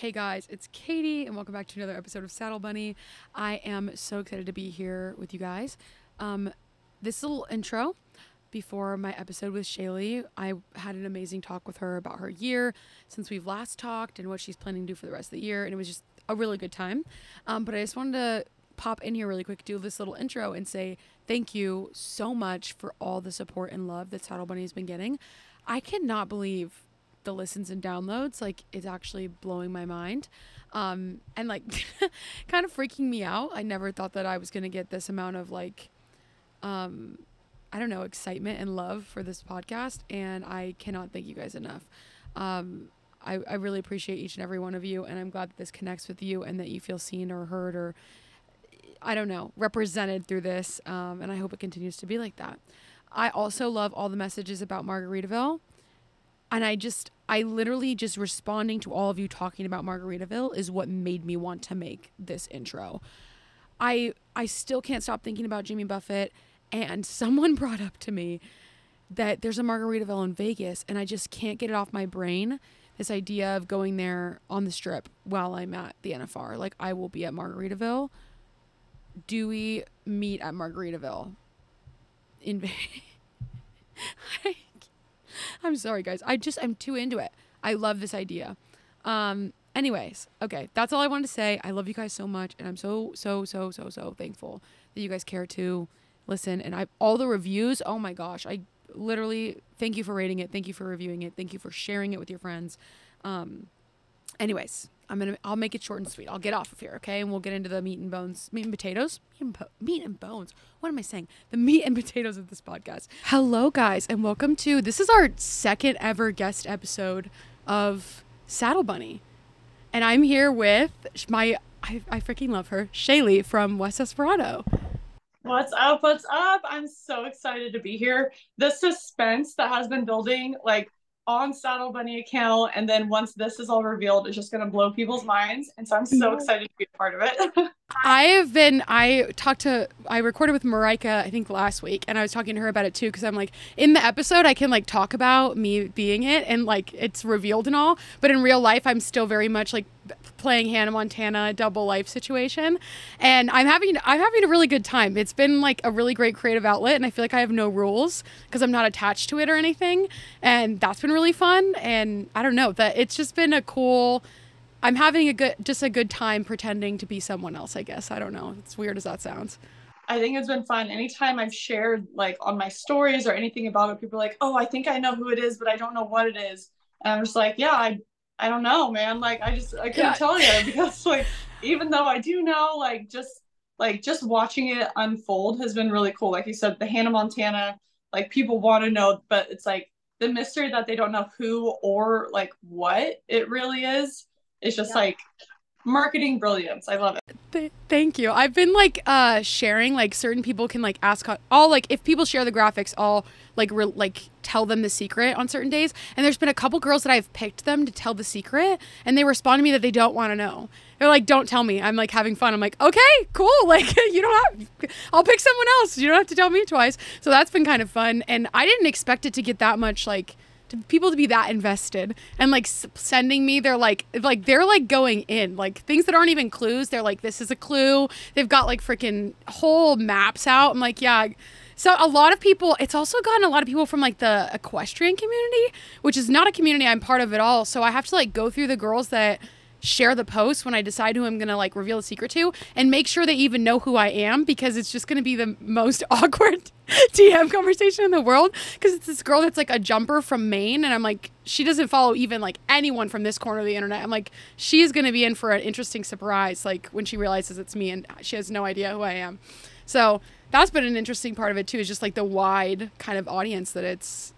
Hey guys, it's Katie, and welcome back to another episode of Saddle Bunny. I am so excited to be here with you guys. Um, this little intro before my episode with Shaley, I had an amazing talk with her about her year since we've last talked and what she's planning to do for the rest of the year, and it was just a really good time. Um, but I just wanted to pop in here really quick, do this little intro, and say thank you so much for all the support and love that Saddle Bunny has been getting. I cannot believe the listens and downloads like it's actually blowing my mind. Um and like kind of freaking me out. I never thought that i was going to get this amount of like um i don't know excitement and love for this podcast and i cannot thank you guys enough. Um I, I really appreciate each and every one of you and i'm glad that this connects with you and that you feel seen or heard or i don't know represented through this um, and i hope it continues to be like that. I also love all the messages about margaritaville and I just I literally just responding to all of you talking about Margaritaville is what made me want to make this intro. I I still can't stop thinking about Jimmy Buffett and someone brought up to me that there's a Margaritaville in Vegas and I just can't get it off my brain. This idea of going there on the strip while I'm at the NFR. Like I will be at Margaritaville. Do we meet at Margaritaville in Vegas? I'm sorry, guys. I just I'm too into it. I love this idea. Um, anyways, okay, that's all I wanted to say. I love you guys so much, and I'm so so so so so thankful that you guys care to listen. And I all the reviews. Oh my gosh, I literally thank you for rating it. Thank you for reviewing it. Thank you for sharing it with your friends. Um, anyways, I'm gonna I'll make it short and sweet. I'll get off of here, okay? And we'll get into the meat and bones, meat and potatoes, meat and, po- meat and bones. What am I saying? The meat and potatoes of this podcast. Hello, guys, and welcome to this is our second ever guest episode of Saddle Bunny, and I'm here with my I, I freaking love her, Shaley from West Desperado. What's up? What's up? I'm so excited to be here. The suspense that has been building, like on Saddle Bunny account. And then once this is all revealed, it's just going to blow people's minds. And so I'm so excited to be a part of it. I have been, I talked to, I recorded with Marika, I think last week, and I was talking to her about it too, because I'm like, in the episode, I can like talk about me being it and like it's revealed and all. But in real life, I'm still very much like playing Hannah Montana double life situation and I'm having I'm having a really good time. It's been like a really great creative outlet and I feel like I have no rules because I'm not attached to it or anything and that's been really fun and I don't know that it's just been a cool I'm having a good just a good time pretending to be someone else, I guess. I don't know. It's weird as that sounds. I think it's been fun. Anytime I've shared like on my stories or anything about it, people are like, "Oh, I think I know who it is, but I don't know what it is." And I'm just like, "Yeah, I I don't know, man. Like I just I couldn't yeah. tell you because like even though I do know, like just like just watching it unfold has been really cool. Like you said, the Hannah Montana, like people want to know, but it's like the mystery that they don't know who or like what it really is. It's just yeah. like marketing brilliance. I love it. Th- thank you. I've been like uh sharing like certain people can like ask all like if people share the graphics, I'll like re- like tell them the secret on certain days. And there's been a couple girls that I've picked them to tell the secret, and they respond to me that they don't want to know. They're like, "Don't tell me." I'm like having fun. I'm like, "Okay, cool. Like you don't have. I'll pick someone else. You don't have to tell me twice." So that's been kind of fun, and I didn't expect it to get that much like to people to be that invested and like s- sending me they're like like they're like going in like things that aren't even clues. They're like this is a clue. They've got like freaking whole maps out. I'm like yeah. So a lot of people it's also gotten a lot of people from like the equestrian community which is not a community i'm part of at all. So i have to like go through the girls that share the post when I decide who I'm gonna like reveal the secret to and make sure they even know who I am because it's just gonna be the most awkward DM conversation in the world because it's this girl that's like a jumper from Maine and I'm like she doesn't follow even like anyone from this corner of the internet. I'm like she's gonna be in for an interesting surprise like when she realizes it's me and she has no idea who I am. So that's been an interesting part of it too is just like the wide kind of audience that it's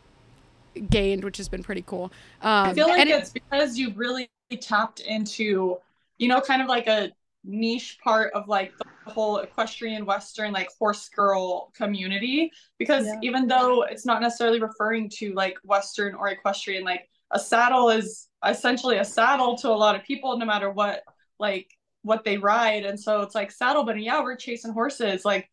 gained, which has been pretty cool. Um, I feel like it's it, because you really tapped into, you know, kind of like a niche part of like the whole equestrian western like horse girl community. Because yeah. even though it's not necessarily referring to like western or equestrian like a saddle is essentially a saddle to a lot of people no matter what like what they ride. And so it's like saddle but yeah we're chasing horses. Like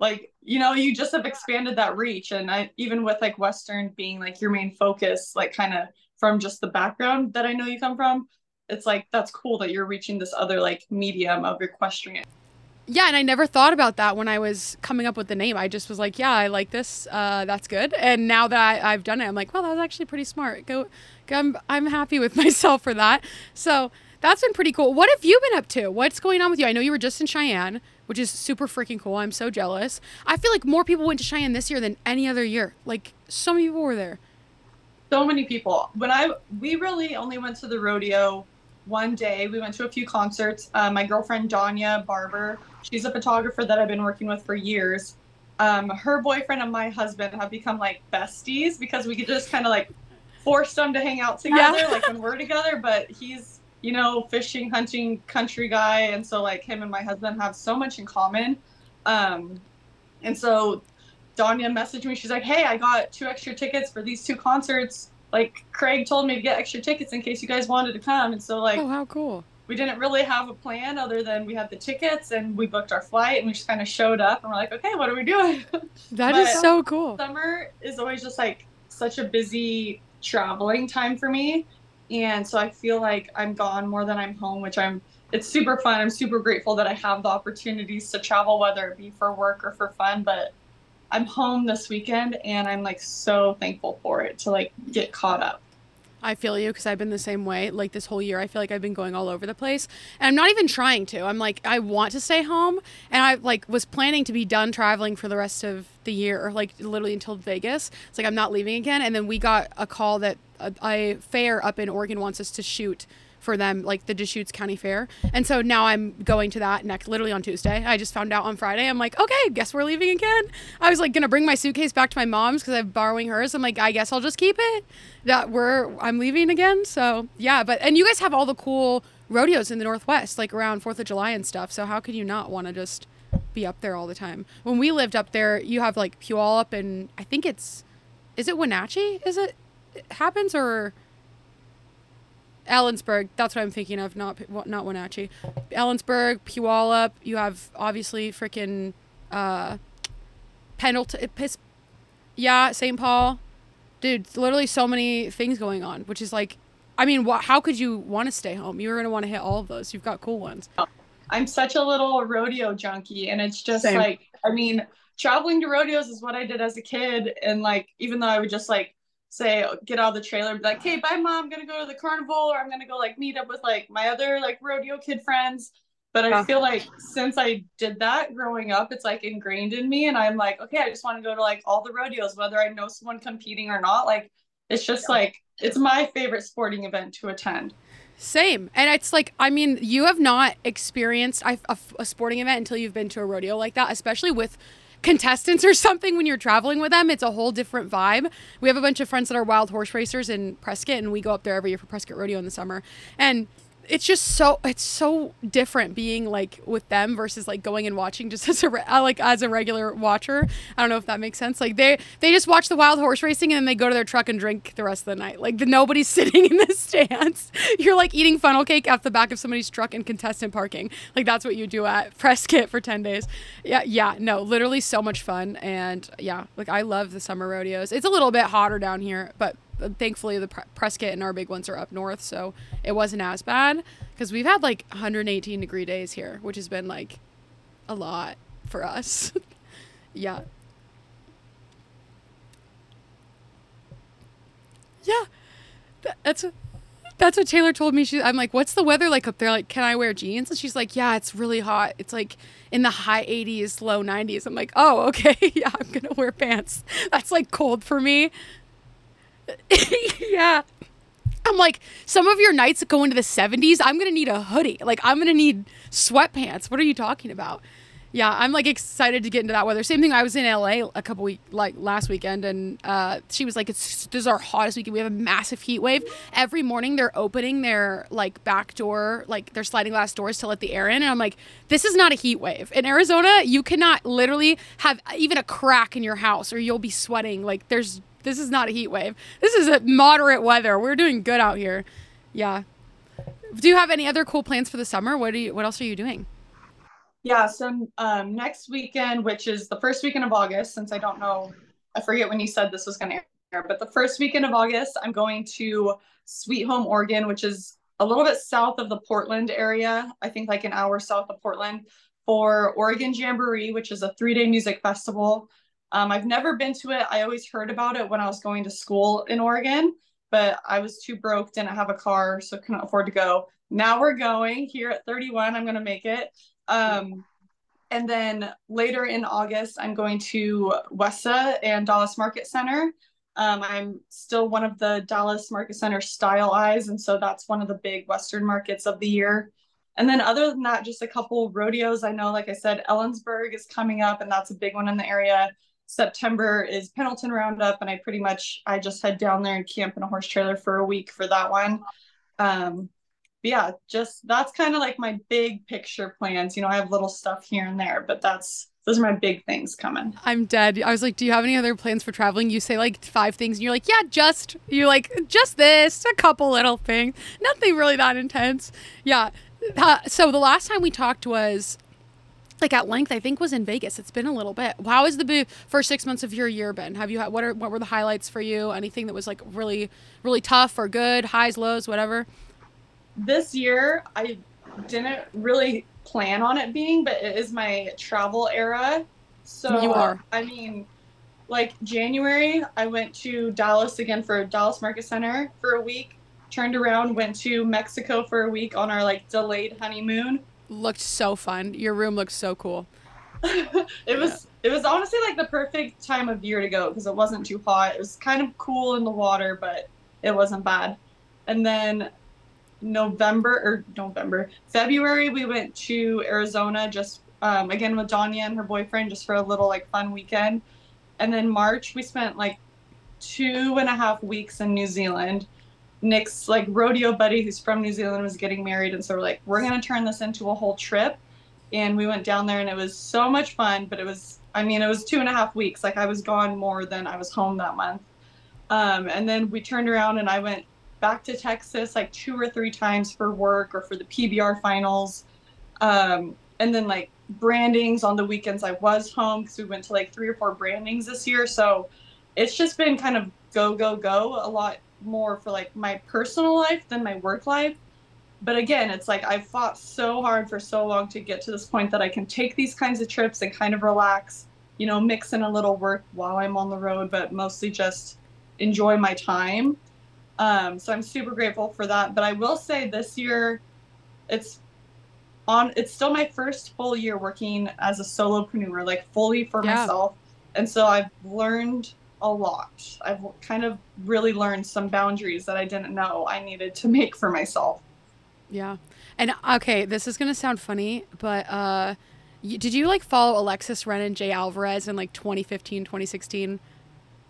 like you know you just have expanded that reach. And i even with like western being like your main focus like kind of from just the background that i know you come from it's like that's cool that you're reaching this other like medium of equestrian. Yeah, and I never thought about that when I was coming up with the name. I just was like, yeah, I like this. Uh, that's good. And now that I, have done it, I'm like, well, that was actually pretty smart. Go, go I'm, I'm happy with myself for that. So that's been pretty cool. What have you been up to? What's going on with you? I know you were just in Cheyenne, which is super freaking cool. I'm so jealous. I feel like more people went to Cheyenne this year than any other year. Like so many people were there. So many people. When I we really only went to the rodeo one day. We went to a few concerts. Uh, my girlfriend Danya Barber, she's a photographer that I've been working with for years. Um, her boyfriend and my husband have become like besties because we could just kind of like force them to hang out together, yeah. like when we're together. But he's you know, fishing, hunting, country guy, and so like him and my husband have so much in common. Um, and so Danya messaged me. She's like, "Hey, I got two extra tickets for these two concerts. Like Craig told me to get extra tickets in case you guys wanted to come." And so like, oh, how cool. We didn't really have a plan other than we had the tickets and we booked our flight and we just kind of showed up and we're like, okay, what are we doing? That is so cool. Summer is always just like such a busy traveling time for me and so I feel like I'm gone more than I'm home, which I'm it's super fun. I'm super grateful that I have the opportunities to travel, whether it be for work or for fun. But I'm home this weekend and I'm like so thankful for it to like get caught up. I feel you because I've been the same way. Like this whole year, I feel like I've been going all over the place, and I'm not even trying to. I'm like, I want to stay home, and I like was planning to be done traveling for the rest of the year, like literally until Vegas. It's like I'm not leaving again. And then we got a call that a, a fair up in Oregon wants us to shoot for them, like the Deschutes County Fair. And so now I'm going to that next, literally on Tuesday. I just found out on Friday. I'm like, okay, guess we're leaving again. I was like gonna bring my suitcase back to my mom's because I'm borrowing hers. I'm like, I guess I'll just keep it. That we're I'm leaving again. So yeah, but and you guys have all the cool rodeos in the Northwest, like around Fourth of July and stuff. So how could you not want to just be up there all the time? When we lived up there, you have like Puyallup and I think it's is it Wenatchee? Is it, it happens or Ellensburg, that's what I'm thinking of, not not Wenatchee. Ellensburg, Puyallup. You have obviously freaking uh, Pendleton. Yeah, St. Paul. Dude, literally so many things going on, which is like, I mean, wh- how could you want to stay home? You're gonna want to hit all of those. You've got cool ones. I'm such a little rodeo junkie, and it's just Same. like, I mean, traveling to rodeos is what I did as a kid, and like, even though I would just like say get out of the trailer be like hey bye mom i'm gonna go to the carnival or i'm gonna go like meet up with like my other like rodeo kid friends but i feel like since i did that growing up it's like ingrained in me and i'm like okay i just want to go to like all the rodeos whether i know someone competing or not like it's just yeah. like it's my favorite sporting event to attend same. And it's like, I mean, you have not experienced a, a, sporting event until you've been to a rodeo like that, especially with contestants or something when you're traveling with them. It's a whole different vibe. We have a bunch of friends that are wild horse racers in Prescott, and we go up there every year for Prescott Rodeo in the summer. And it's just so it's so different being like with them versus like going and watching just as a uh, like as a regular watcher. I don't know if that makes sense. Like they they just watch the wild horse racing and then they go to their truck and drink the rest of the night. Like the, nobody's sitting in the stands. You're like eating funnel cake off the back of somebody's truck in contestant parking. Like that's what you do at Prescott for 10 days. Yeah, yeah, no, literally so much fun and yeah, like I love the summer rodeos. It's a little bit hotter down here, but thankfully the Prescott and our big ones are up north, so it wasn't as bad because we've had like 118 degree days here, which has been like a lot for us. yeah. Yeah. That's a, that's what Taylor told me. She, I'm like, what's the weather like up there? Like, can I wear jeans? And she's like, yeah, it's really hot. It's like in the high 80s, low 90s. I'm like, oh, okay. yeah, I'm going to wear pants. That's like cold for me. yeah. I'm like, some of your nights go into the 70s. I'm going to need a hoodie. Like, I'm going to need sweatpants. What are you talking about? Yeah, I'm like excited to get into that weather. Same thing. I was in LA a couple week like last weekend, and uh, she was like, "It's this is our hottest weekend. We have a massive heat wave. Every morning they're opening their like back door, like their sliding glass doors to let the air in." And I'm like, "This is not a heat wave in Arizona. You cannot literally have even a crack in your house, or you'll be sweating. Like there's this is not a heat wave. This is a moderate weather. We're doing good out here. Yeah. Do you have any other cool plans for the summer? What do you what else are you doing? Yeah, so um, next weekend, which is the first weekend of August, since I don't know, I forget when you said this was going to air, but the first weekend of August, I'm going to Sweet Home, Oregon, which is a little bit south of the Portland area. I think like an hour south of Portland for Oregon Jamboree, which is a three day music festival. Um, I've never been to it. I always heard about it when I was going to school in Oregon, but I was too broke, didn't have a car, so couldn't afford to go. Now we're going here at 31. I'm going to make it. Um, and then later in August, I'm going to WESA and Dallas Market Center. Um, I'm still one of the Dallas Market Center style eyes, and so that's one of the big Western markets of the year. And then other than that, just a couple rodeos. I know, like I said, Ellensburg is coming up, and that's a big one in the area. September is Pendleton Roundup, and I pretty much I just head down there and camp in a horse trailer for a week for that one. Um, yeah, just that's kind of like my big picture plans. You know, I have little stuff here and there, but that's those are my big things coming. I'm dead. I was like, do you have any other plans for traveling? You say like five things, and you're like, yeah, just you're like just this, a couple little things, nothing really that intense. Yeah. Uh, so the last time we talked was like at length, I think was in Vegas. It's been a little bit. How has the first six months of your year been? Have you had what are what were the highlights for you? Anything that was like really really tough or good, highs, lows, whatever? This year, I didn't really plan on it being, but it is my travel era. So you are. I mean, like January, I went to Dallas again for Dallas Market Center for a week. Turned around, went to Mexico for a week on our like delayed honeymoon. Looked so fun. Your room looked so cool. it yeah. was it was honestly like the perfect time of year to go because it wasn't too hot. It was kind of cool in the water, but it wasn't bad. And then November or November, February, we went to Arizona just um, again with Danya and her boyfriend just for a little like fun weekend. And then March, we spent like two and a half weeks in New Zealand. Nick's like rodeo buddy who's from New Zealand was getting married. And so we're like, we're going to turn this into a whole trip. And we went down there and it was so much fun, but it was, I mean, it was two and a half weeks. Like I was gone more than I was home that month. Um, and then we turned around and I went back to Texas like two or three times for work or for the PBR finals. Um, and then like brandings on the weekends I was home because we went to like three or four brandings this year. So it's just been kind of go, go, go a lot more for like my personal life than my work life. But again, it's like I've fought so hard for so long to get to this point that I can take these kinds of trips and kind of relax, you know, mix in a little work while I'm on the road, but mostly just enjoy my time. Um, so I'm super grateful for that. But I will say this year, it's on. It's still my first full year working as a solopreneur, like fully for yeah. myself. And so I've learned a lot. I've kind of really learned some boundaries that I didn't know I needed to make for myself. Yeah. And okay, this is gonna sound funny, but uh, did you like follow Alexis Ren and Jay Alvarez in like 2015, 2016?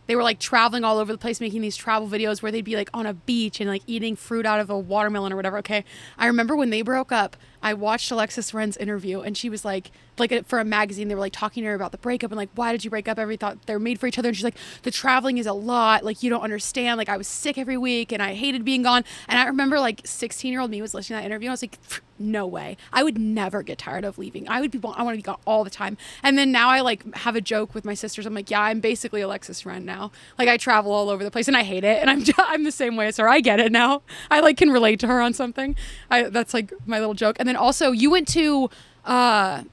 they were like traveling all over the place making these travel videos where they'd be like on a beach and like eating fruit out of a watermelon or whatever okay i remember when they broke up i watched alexis ren's interview and she was like like for a magazine they were like talking to her about the breakup and like why did you break up? Every thought they're made for each other. And she's like the traveling is a lot. Like you don't understand. Like i was sick every week and i hated being gone. And i remember like 16 year old me was listening to that interview and i was like no way. I would never get tired of leaving. I would be i want to be gone all the time. And then now i like have a joke with my sisters. I'm like yeah i'm basically alexis ren now. Like i travel all over the place and i hate it and i'm just, i'm the same way as her. I get it now. I like can relate to her on something. I that's like my little joke. And then also you went to uh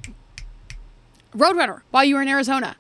Roadrunner while you were in Arizona.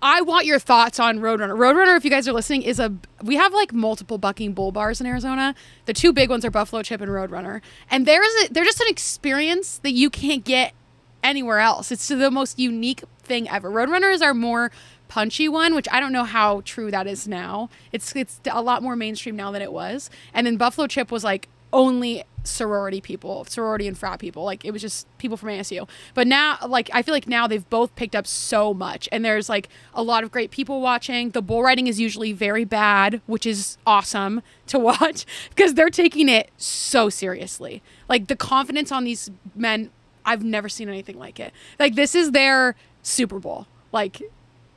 I want your thoughts on Roadrunner. Roadrunner, if you guys are listening, is a we have like multiple bucking bull bars in Arizona. The two big ones are Buffalo Chip and Roadrunner, and there is a, they're just an experience that you can't get anywhere else. It's the most unique thing ever. Roadrunner is our more punchy one, which I don't know how true that is now. It's it's a lot more mainstream now than it was. And then Buffalo Chip was like only sorority people, sorority and frat people. Like it was just people from ASU. But now, like I feel like now they've both picked up so much, and there's like a lot of great people watching. The bull riding is usually very bad, which is awesome to watch because they're taking it so seriously. Like the confidence on these men, I've never seen anything like it. Like this is their Super Bowl. Like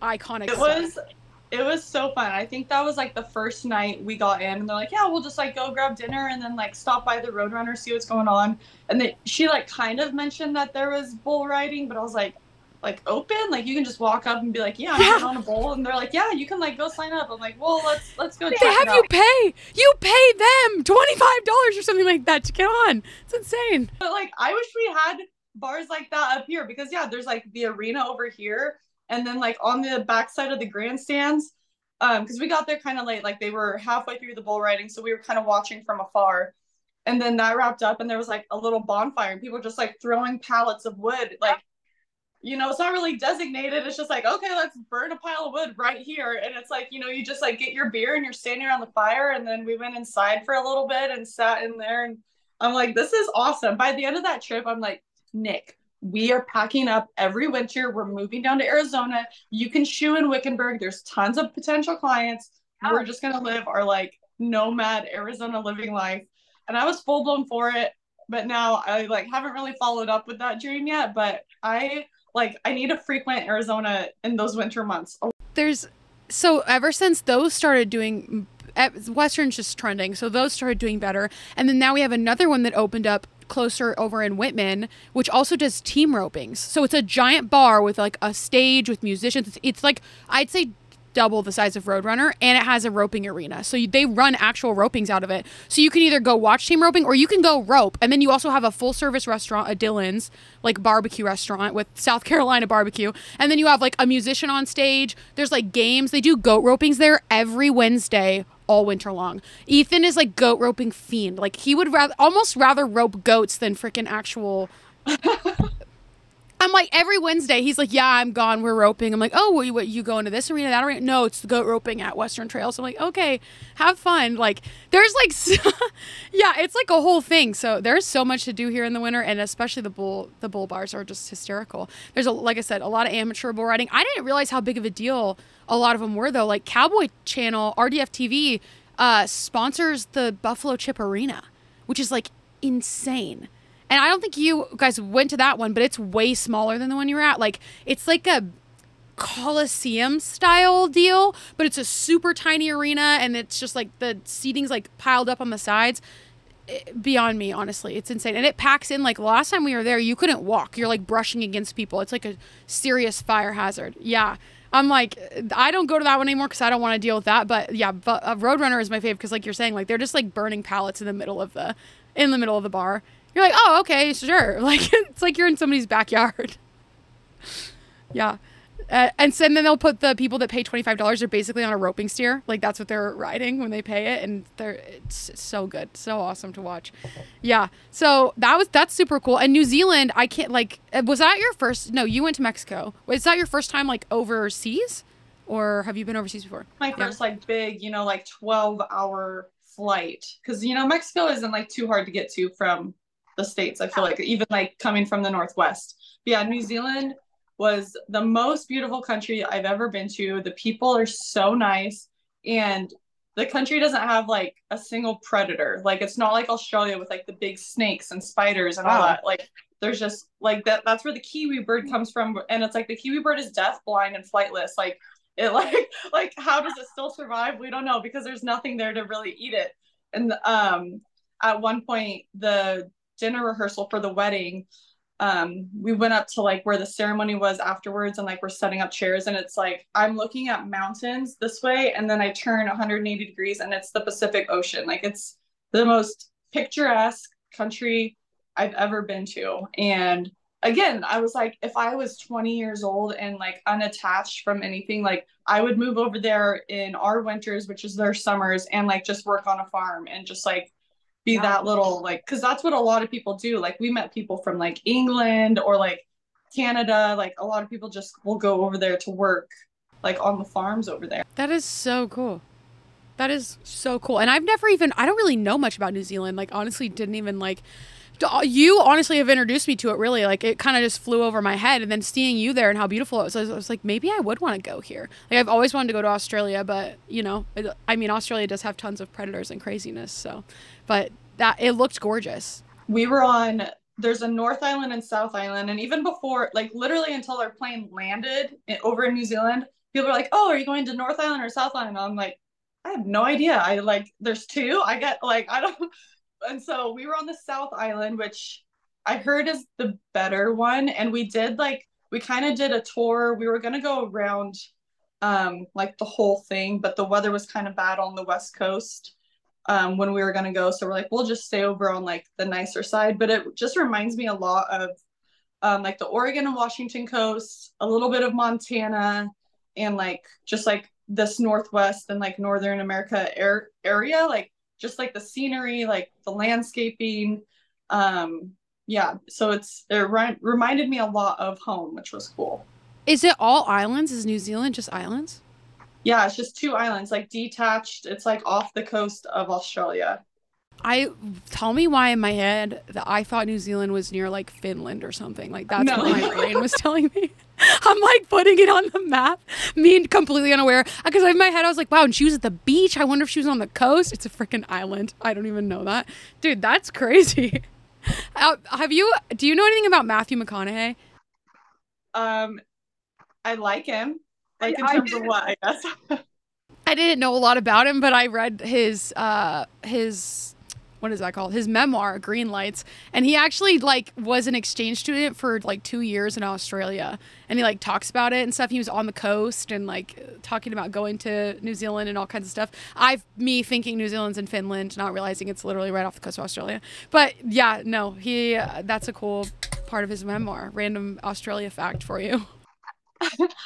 iconic. It was it was so fun. I think that was like the first night we got in, and they're like, "Yeah, we'll just like go grab dinner and then like stop by the Roadrunner, see what's going on." And they, she like kind of mentioned that there was bull riding, but I was like, like open? Like you can just walk up and be like, yeah, I'm Yeah. on a bowl, and they're like, yeah, you can like go sign up. I'm like, well, let's let's go. They have you pay. You pay them twenty five dollars or something like that to get on. It's insane. But like, I wish we had bars like that up here because yeah, there's like the arena over here, and then like on the backside of the grandstands. Um, because we got there kind of late, like they were halfway through the bull riding, so we were kind of watching from afar. And then that wrapped up, and there was like a little bonfire, and people just like throwing pallets of wood, like you know, it's not really designated. It's just like, okay, let's burn a pile of wood right here. And it's like, you know, you just like get your beer and you're standing around the fire. And then we went inside for a little bit and sat in there. And I'm like, this is awesome. By the end of that trip, I'm like, Nick, we are packing up every winter. We're moving down to Arizona. You can shoe in Wickenburg. There's tons of potential clients. We're just gonna live our like nomad Arizona living life. And I was full blown for it. But now I like haven't really followed up with that dream yet. But I like I need to frequent Arizona in those winter months. There's so ever since those started doing Western's just trending, so those started doing better, and then now we have another one that opened up closer over in Wittmann, which also does team ropings. So it's a giant bar with like a stage with musicians. It's, it's like I'd say double the size of Roadrunner, and it has a roping arena. So you, they run actual ropings out of it. So you can either go watch team roping or you can go rope, and then you also have a full service restaurant, a Dillon's, like barbecue restaurant with South Carolina barbecue, and then you have like a musician on stage. There's like games. They do goat ropings there every Wednesday all winter long. Ethan is like goat roping fiend. Like he would rather almost rather rope goats than freaking actual. I'm like every Wednesday he's like, yeah, I'm gone. We're roping. I'm like, oh, what, what you going to this arena, that arena? No, it's the goat roping at Western Trail. So I'm like, okay, have fun. Like there's like, yeah, it's like a whole thing. So there's so much to do here in the winter, and especially the bull the bull bars are just hysterical. There's a like I said, a lot of amateur bull riding. I didn't realize how big of a deal a lot of them were though. Like Cowboy Channel, RDF TV, uh, sponsors the Buffalo Chip Arena, which is like insane. And I don't think you guys went to that one, but it's way smaller than the one you were at. Like it's like a Coliseum style deal, but it's a super tiny arena and it's just like the seating's like piled up on the sides. Eh, Beyond me, honestly. It's insane. And it packs in like last time we were there, you couldn't walk. You're like brushing against people. It's like a serious fire hazard. Yeah. I'm like, I don't go to that one anymore because I don't want to deal with that. But yeah, but uh, Roadrunner is my favorite because, like you're saying, like they're just like burning pallets in the middle of the, in the middle of the bar. You're like, oh, okay, sure. Like it's like you're in somebody's backyard. yeah. Uh, and so, and then they'll put the people that pay twenty five dollars are basically on a roping steer, like that's what they're riding when they pay it, and they're it's so good, so awesome to watch. Yeah, so that was that's super cool. And New Zealand, I can't like, uh, was that your first? No, you went to Mexico. Was that your first time like overseas, or have you been overseas before? My Yeah. first like big, you know, like 12 hour flight. Cause you know, Mexico isn't like too hard to get to from the States. I feel like even like coming from the Northwest. But yeah, New Zealand was the most beautiful country I've ever been to. The people are so nice and the country doesn't have like a single predator. Like it's not like Australia with like the big snakes and spiders and all Wow. that. Like there's just like that that's where the kiwi bird comes from and it's like the kiwi bird is deaf, blind and flightless. Like it like like how does it still survive? We don't know because there's nothing there to really eat it. And um at one point the dinner rehearsal for the wedding um we went up to like where the ceremony was afterwards and like we're setting up chairs and it's like i'm looking at mountains this way and then i turn 180 degrees and it's the pacific ocean. Like it's the most picturesque country i've ever been to. And again i was like if i was 20 years old and like unattached from anything like i would move over there in our winters which is their summers and like just work on a farm and just like be Yeah. that little like because that's what a lot of people do like we met people from like england or like canada like a lot of people just will go over there to work like on the farms over there That is so cool. That is so cool. And I've never even I don't really know much about New Zealand. Like honestly didn't even like Uh, you honestly have introduced me to it really. Like it kind of just flew over my head and then seeing you there and how beautiful it was, I was, like maybe I would want to go here. Like I've always wanted to go to Australia, but you know, it, I mean Australia does have tons of predators and craziness, so but that it looked gorgeous. we were on there's a north island and south island and even before like literally until our plane landed over in new zealand people were like oh are you going to north island or south island i'm like i have no idea i like there's two i get like i don't and so we were on the south island which i heard is the better one and we did like we kind of did a tour. We were gonna go around um like the whole thing, but the weather was kind of bad on the west coast um when we were gonna go. So we're like, we'll just stay over on like the nicer side. But it just reminds me a lot of um like the Oregon and Washington coast, a little bit of Montana, and like just like this northwest and like northern America air, area, like just like the scenery, like the landscaping. Um, yeah, so it's it re- reminded me a lot of home, which was cool. Is it all islands? Is New Zealand just islands? Yeah, it's just two islands, like detached. It's like off the coast of Australia. I tell me why in my head that I thought New Zealand was near like Finland or something. Like that's no. what my brain was telling me. I'm like putting it on the map, me completely unaware. Because in my head, I was like, wow, and she was at the beach. I wonder if she was on the coast. It's a freaking island. I don't even know that. Dude, that's crazy. Uh, have you, do you know anything about Matthew McConaughey? Um, I like him. Like in terms of what, I guess. I didn't know a lot about him, but I read his, uh, his, what is that called? His memoir, Green Lights. And he actually like was an exchange student for like two years in Australia. And he like talks about it and stuff. He was on the coast and like talking about going to New Zealand and all kinds of stuff. I've me thinking New Zealand's in Finland, not realizing it's literally right off the coast of Australia. But yeah, no, he uh, that's a cool part of his memoir. Random Australia fact for you.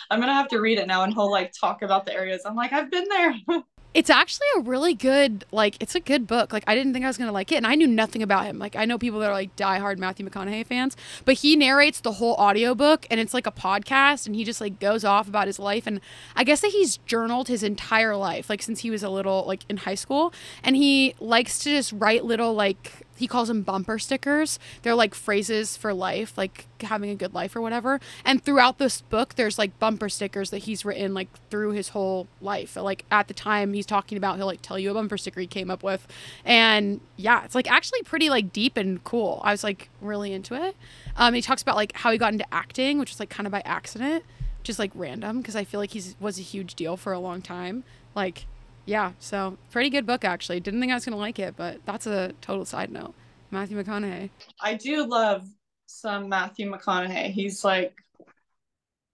I'm gonna have to read it now and he'll like talk about the areas. I'm like, I've been there. it's actually a really good like it's a good book. Like i didn't think i was gonna like it and i knew nothing about him. Like i know people that are like diehard matthew mcconaughey fans but he narrates the whole audiobook and it's like a podcast and he just like goes off about his life and i guess that he's journaled his entire life like since he was a little like in high school and he likes to just write little like he calls them bumper stickers. They're like phrases for life, like having a good life or whatever. And throughout this book, there's like bumper stickers that he's written like through his whole life. Like at the time he's talking about, he'll like tell you a bumper sticker he came up with. And yeah, it's like actually pretty like deep and cool. I was like really into it. Um, he talks about like how he got into acting, which is like kind of by accident, just like random because I feel like he's was a huge deal for a long time. Like yeah, so pretty good book actually. Didn't think I was gonna like it, but that's a total side note. Matthew McConaughey. I do love some Matthew McConaughey. He's like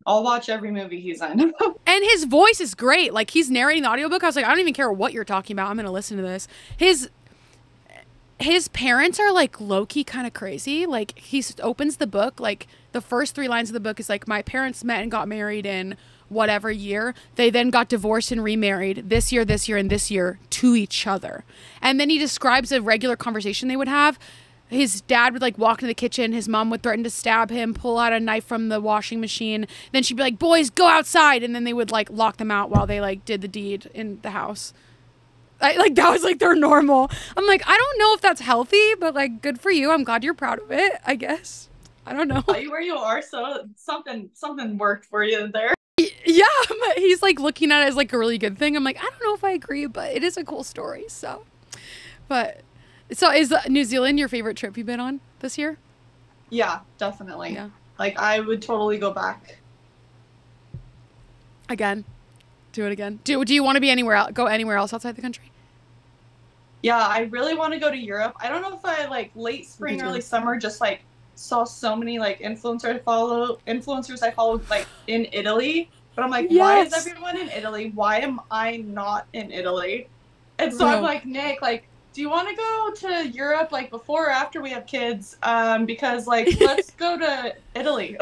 I'll watch every movie he's in. and his voice is great. Like he's narrating the audiobook. I was like, I don't even care what you're talking about. I'm gonna listen to this. His his parents are like low key kind of crazy. Like he opens the book, like the first three lines of the book is like, My parents met and got married in whatever year. They then got divorced and remarried this year, this year, and this year to each other. And then he describes a regular conversation they would have. His dad would like walk into the kitchen. His mom would threaten to stab him, pull out a knife from the washing machine. Then she'd be like, "Boys, go outside!" And then they would like lock them out while they like did the deed in the house. I, like that was like their normal. I'm like, I don't know if that's healthy, but like, good for you. I'm glad you're proud of it. I guess. I don't know. Where you are, so something something worked for you there. Yeah, he's like looking at it as like a really good thing. I'm like, I don't know if I agree, but it is a cool story. So, but so is uh, New Zealand your favorite trip you've been on this year? Yeah, definitely. Yeah. Like I would totally go back. Again. Do it again. Do do you want to be anywhere else, go anywhere else outside the country? Yeah, I really want to go to Europe. I don't know if I like late spring, early summer, just like saw so many like influencers I follow influencers I follow like in Italy. But I'm like, yes. why is everyone in Italy? Why am I not in Italy? And so I'm like, Nick, like, do you want to go to Europe like before or after we have kids? Um, because like let's go to Italy.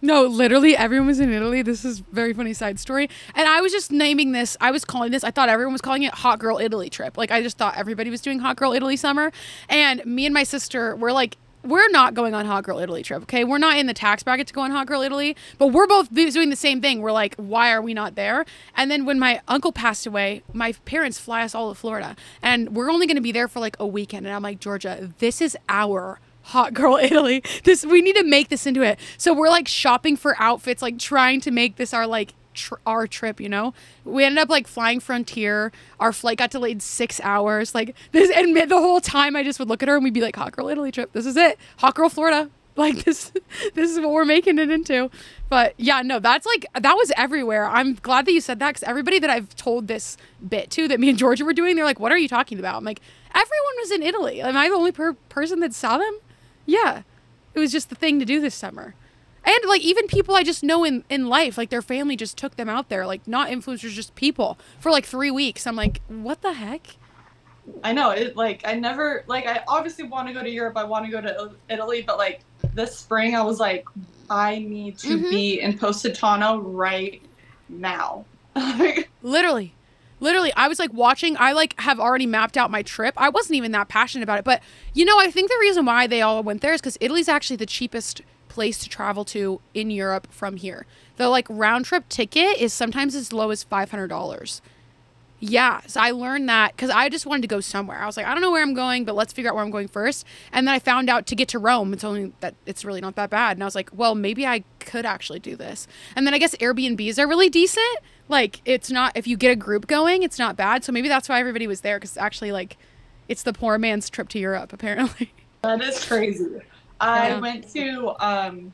No, literally everyone was in Italy. This is very funny side story. And I was just naming this, I was calling this, I thought everyone was calling it Hot Girl Italy trip. Like I just thought everybody was doing Hot Girl Italy summer. And me and my sister were like we're not going on Hot Girl Italy trip, okay? We're not in the tax bracket to go on Hot Girl Italy, but we're both doing the same thing. We're like, why are we not there? And then when my uncle passed away, my parents fly us all to Florida, and we're only going to be there for like a weekend. And I'm like, Georgia, this is our hot girl Italy. This we need to make this into it. So we're like shopping for outfits, like trying to make this our like tr- our trip, you know? We ended up like flying Frontier. Our flight got delayed six hours. Like this, and the whole time I just would look at her and we'd be like, Hot Girl Italy trip. This is it. Hot Girl Florida. Like this, this is what we're making it into. But yeah, no, that's like, that was everywhere. I'm glad that you said that because everybody that I've told this bit to that me and Georgia were doing, they're like, what are you talking about? I'm like, everyone was in Italy. Am I the only per- person that saw them? Yeah. It was just the thing to do this summer. And like even people I just know in in life, like their family just took them out there, like not influencers, just people for like three weeks. I'm like, what the heck? I know it. Like I never like I obviously want to go to Europe. I want to go to Italy, but like this spring, I was like, I need to mm-hmm. be in Positano right now. Literally. Literally, I was like watching, I like have already mapped out my trip. I wasn't even that passionate about it, but you know, I think the reason why they all went there is because Italy's actually the cheapest place to travel to in Europe from here. The like round trip ticket is sometimes as low as $500. Yeah, so I learned that because I just wanted to go somewhere. I was like, I don't know where I'm going, but let's figure out where I'm going first. And then I found out to get to Rome, it's only that it's really not that bad. And I was like, well, maybe I could actually do this. And then I guess Airbnbs are really decent. Like, it's not if you get a group going, it's not bad. So maybe that's why everybody was there because actually, like, it's the poor man's trip to Europe, apparently. That is crazy. I yeah. went to um,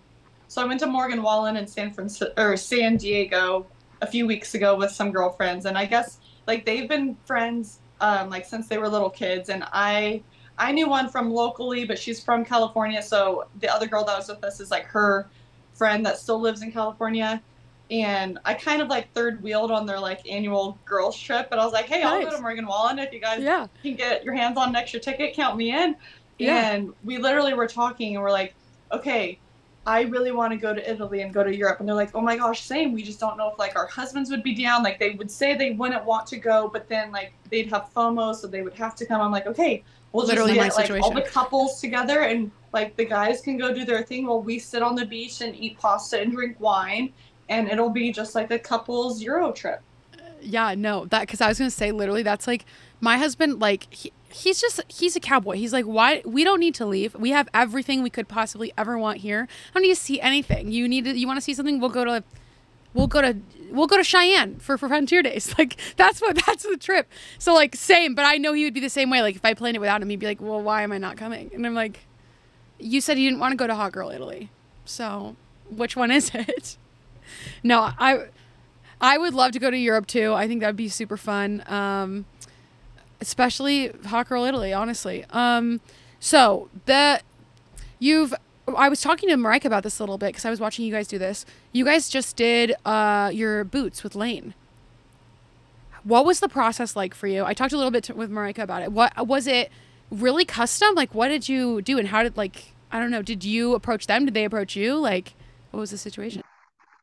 so I went to Morgan Wallen in San Francisco or San Diego a few weeks ago with some girlfriends, and I guess like they've been friends um, like since they were little kids, and I I knew one from locally, but she's from California, so the other girl that was with us is like her friend that still lives in California. And I kind of like third wheeled on their like annual girls trip, but I was like, "Hey, nice. I'll go to Morgan Wallen if you guys yeah. can get your hands on an extra ticket. Count me in." Yeah. And we literally were talking and we're like, okay, I really want to go to Italy and go to Europe. And they're like, oh my gosh, same. We just don't know if like our husbands would be down. Like they would say they wouldn't want to go, but then like they'd have FOMO, so they would have to come. I'm like, okay, we'll Literally just get like all the couples together and like the guys can go do their thing while we sit on the beach and eat pasta and drink wine. And it'll be just like a couple's Euro trip. Uh, yeah, no, that because I was gonna say literally that's like my husband like he, he's just he's a cowboy. He's like, why we don't need to leave. We have everything we could possibly ever want here. I don't need to see anything. You need to you want to see something? We'll go to we'll go to we'll go to Cheyenne for, for Frontier Days. Like that's what that's the trip. So like same, but I know he would be the same way. Like if I planned it without him, he'd be like, Well, why am I not coming? And I'm like, You said you didn't want to go to Hot Girl Italy. So which one is it? no, I I would love to go to Europe too. I think that'd be super fun. Um, especially Hot Girl Italy, honestly. Um, so the you've I was talking to Marika about this a little bit because I was watching you guys do this. You guys just did uh, your boots with Lane. What was the process like for you? I talked a little bit to, with Marika about it. What was it really custom? Like, what did you do, and how did like I don't know? Did you approach them? Did they approach you? Like, what was the situation?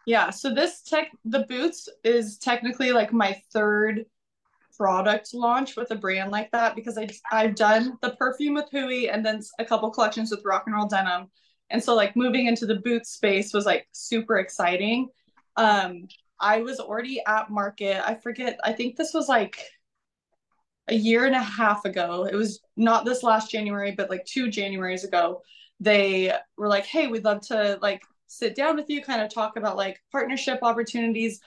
Yeah. So this tech, the boots is technically like my third product launch with a brand like that because I I've done the perfume with Hui and then a couple collections with Rock and Roll Denim, and so like moving into the boot space was like super exciting. Um, I was already at market. I forget. I think this was like a year and a half ago. It was not this last January, but like two Januaries ago. They were like, "Hey, we'd love to like sit down with you, kind of talk about like partnership opportunities."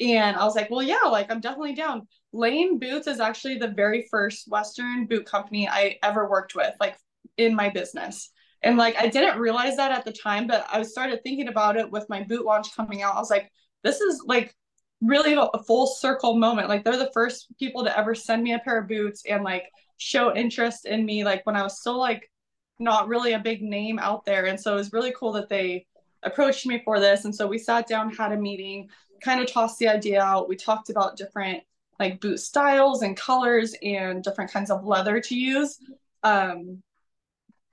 And I was like, well, yeah, like I'm definitely down. Lane Boots is actually the very first Western boot company I ever worked with, like in my business. And like I didn't realize that at the time, but I started thinking about it with my boot launch coming out. I was like, this is like really a full circle moment. Like they're the first people to ever send me a pair of boots and like show interest in me, like when I was still like not really a big name out there. And so it was really cool that they approached me for this. And so we sat down, had a meeting, kind of tossed the idea out. We talked about different like boot styles and colors and different kinds of leather to use. Um,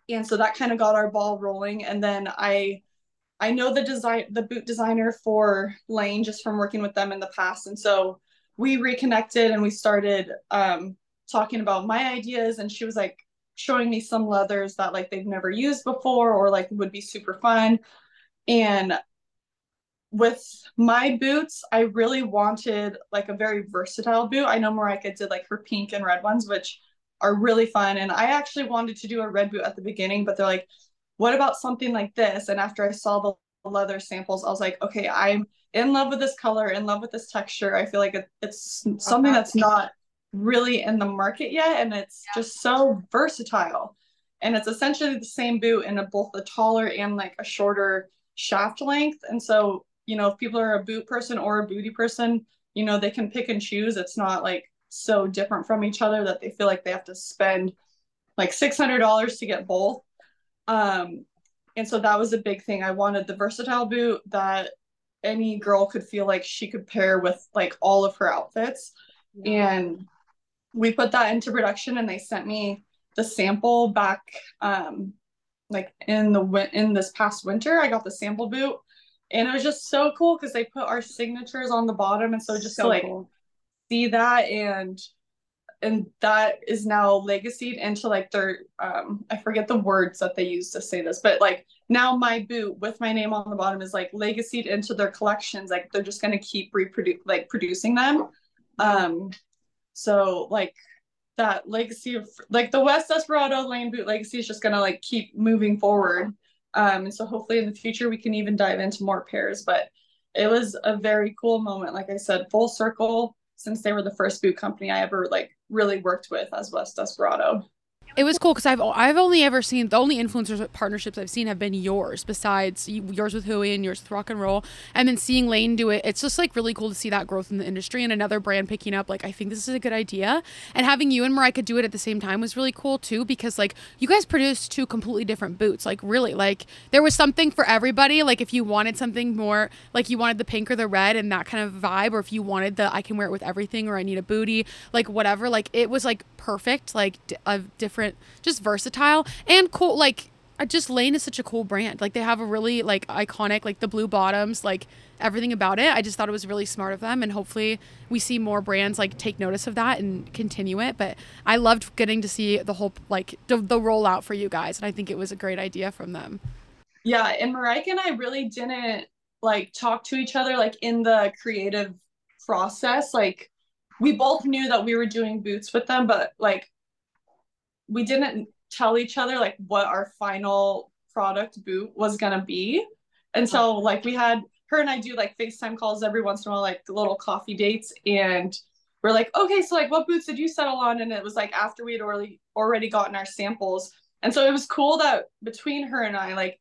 and so that kind of got our ball rolling. And then I I know the design the boot designer for Lane just from working with them in the past. And so we reconnected and we started um, talking about my ideas and she was like showing me some leathers that like they've never used before or like would be super fun. And with my boots, I really wanted like a very versatile boot. I know Marika did like her pink and red ones, which are really fun. And I actually wanted to do a red boot at the beginning, but they're like, what about something like this? And after I saw the leather samples, I was like, okay, I'm in love with this color, in love with this texture. I feel like it, it's uh-huh. something that's not really in the market yet. And it's yeah. just so versatile. And it's essentially the same boot in a, both a taller and like a shorter shaft length. And so you know, if people are a boot person or a booty person, you know, they can pick and choose. It's not like so different from each other that they feel like they have to spend like $600 to get both. Um, and so that was a big thing. I wanted the versatile boot that any girl could feel like she could pair with like all of her outfits. Yeah. And we put that into production and they sent me the sample back um like in the in this past winter. I got the sample boot and it was just so cool because they put our signatures on the bottom and so just so to, like cool. see that and and that is now legacied into like their um I forget the words that they use to say this, but like now my boot with my name on the bottom is like legacied into their collections. Like they're just gonna keep reproduce like producing them. Um so like that legacy of like the West Desperado Lane boot legacy is just gonna like keep moving forward. Um and so hopefully in the future we can even dive into more pairs. But it was a very cool moment. Like I said, full circle since they were the first boot company I ever like really worked with as West Desperado it was cool because I've I've only ever seen the only influencers uh, partnerships I've seen have been yours besides yours with Hui and yours with Rock and Roll. And then seeing Lane do it it's just like really cool to see that growth in the industry and another brand picking up like I think this is a good idea. And having you and Marika do it at the same time was really cool too because like you guys produced two completely different boots like really like there was something for everybody like if you wanted something more like you wanted the pink or the red and that kind of vibe or if you wanted the I can wear it with everything or I need a booty like whatever like it was like perfect like a different different, just versatile and cool. Like, I just Lane is such a cool brand. Like, they have a really like iconic, like the blue bottoms, like everything about it. I just thought it was really smart of them, and hopefully we see more brands like take notice of that and continue it. But I loved getting to see the whole like the, the rollout for you guys, and I think it was a great idea from them. Yeah, and Marika and I really didn't like talk to each other like in the creative process. Like we both knew that we were doing boots with them, but like we didn't tell each other like what our final product boot was gonna be And so uh-huh. like we had her and I do like FaceTime calls every once in a while, like little coffee dates, and we're like, okay, so like what boots did you settle on? And it was like after we had already already gotten our samples. And so it was cool that between her and I, like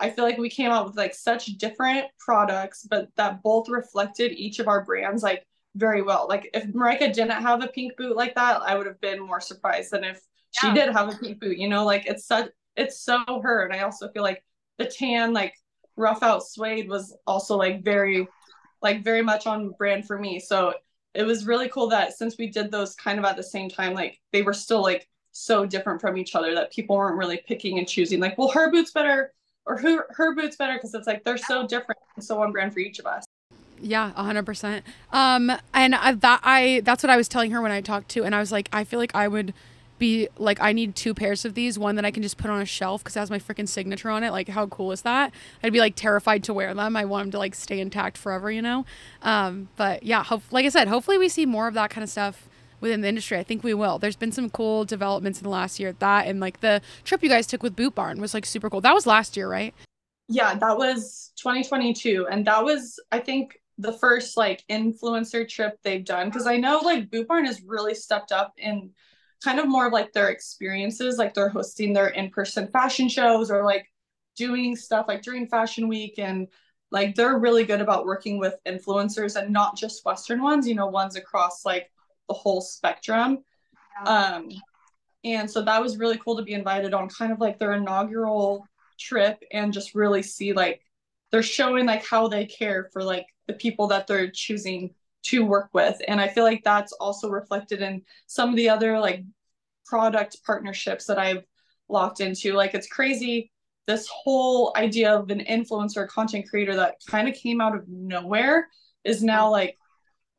I feel like we came out with like such different products, but that both reflected each of our brands like very well. Like if Marika didn't have a pink boot like that, I would have been more surprised than if she yeah. did have a pink boot, you know, like it's such it's so her. And I also feel like the tan, like rough out suede was also like very like very much on brand for me. So it was really cool that since we did those kind of at the same time, like they were still like so different from each other that people weren't really picking and choosing like, well, her boots better or her her boots better because it's like they're so different and so on brand for each of us. Yeah, hundred percent. Um, and I, that I that's what I was telling her when I talked to, and I was like, I feel like I would be like I need two pairs of these, one that I can just put on a shelf because it has my freaking signature on it. Like how cool is that? I'd be like terrified to wear them. I want them to like stay intact forever, you know. Um, but yeah, hope, like I said, hopefully we see more of that kind of stuff within the industry. I think we will. There's been some cool developments in the last year. That and like the trip you guys took with Boot Barn was like super cool. That was last year, right? Yeah, that was 2022, and that was I think the first like influencer trip they've done because I know like Boot Barn has really stepped up in kind of more of like their experiences like they're hosting their in-person fashion shows or like doing stuff like during fashion week and like they're really good about working with influencers and not just western ones you know ones across like the whole spectrum. Um and so that was really cool to be invited on kind of like their inaugural trip and just really see like they're showing like how they care for like the people that they're choosing to work with. And i feel like that's also reflected in some of the other like product partnerships that i've locked into. Like it's crazy this whole idea of an influencer content creator that kind of came out of nowhere is now like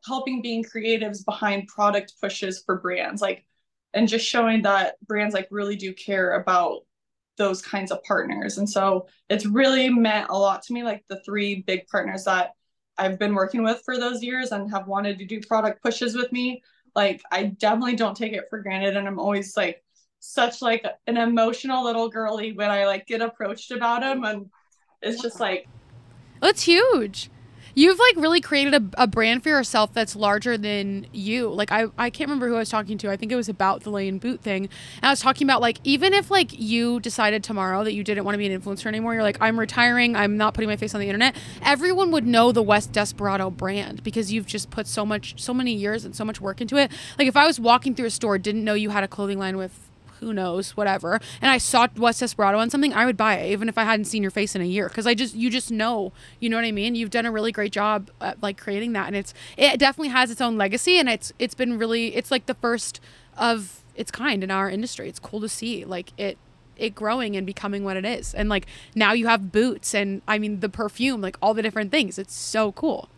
helping being creatives behind product pushes for brands like and just showing that brands like really do care about those kinds of partners. And so it's really meant a lot to me like the three big partners that I've been working with for those years and have wanted to do product pushes with me. Like I definitely don't take it for granted and I'm always like such like an emotional little girly when I like get approached about them and it's just like that's huge. You've like really created a, a brand for yourself that's larger than you. Like I, I can't remember who I was talking to. I think it was about the Lane boot thing. And I was talking about like even if like you decided tomorrow that you didn't want to be an influencer anymore, you're like, I'm retiring, I'm not putting my face on the internet, everyone would know the West Desperado brand because you've just put so much so many years and so much work into it. Like if I was walking through a store, didn't know you had a clothing line with who knows, whatever, and I saw West Desperado on something, I would buy it even if I hadn't seen your face in a year because I just you just know, you know what I mean. You've done a really great job at, like creating that, and it's it definitely has its own legacy, and it's it's been really it's like the first of its kind in our industry. It's cool to see like it it growing and becoming what it is. And like now you have boots and I mean the perfume, like all the different things. It's so cool.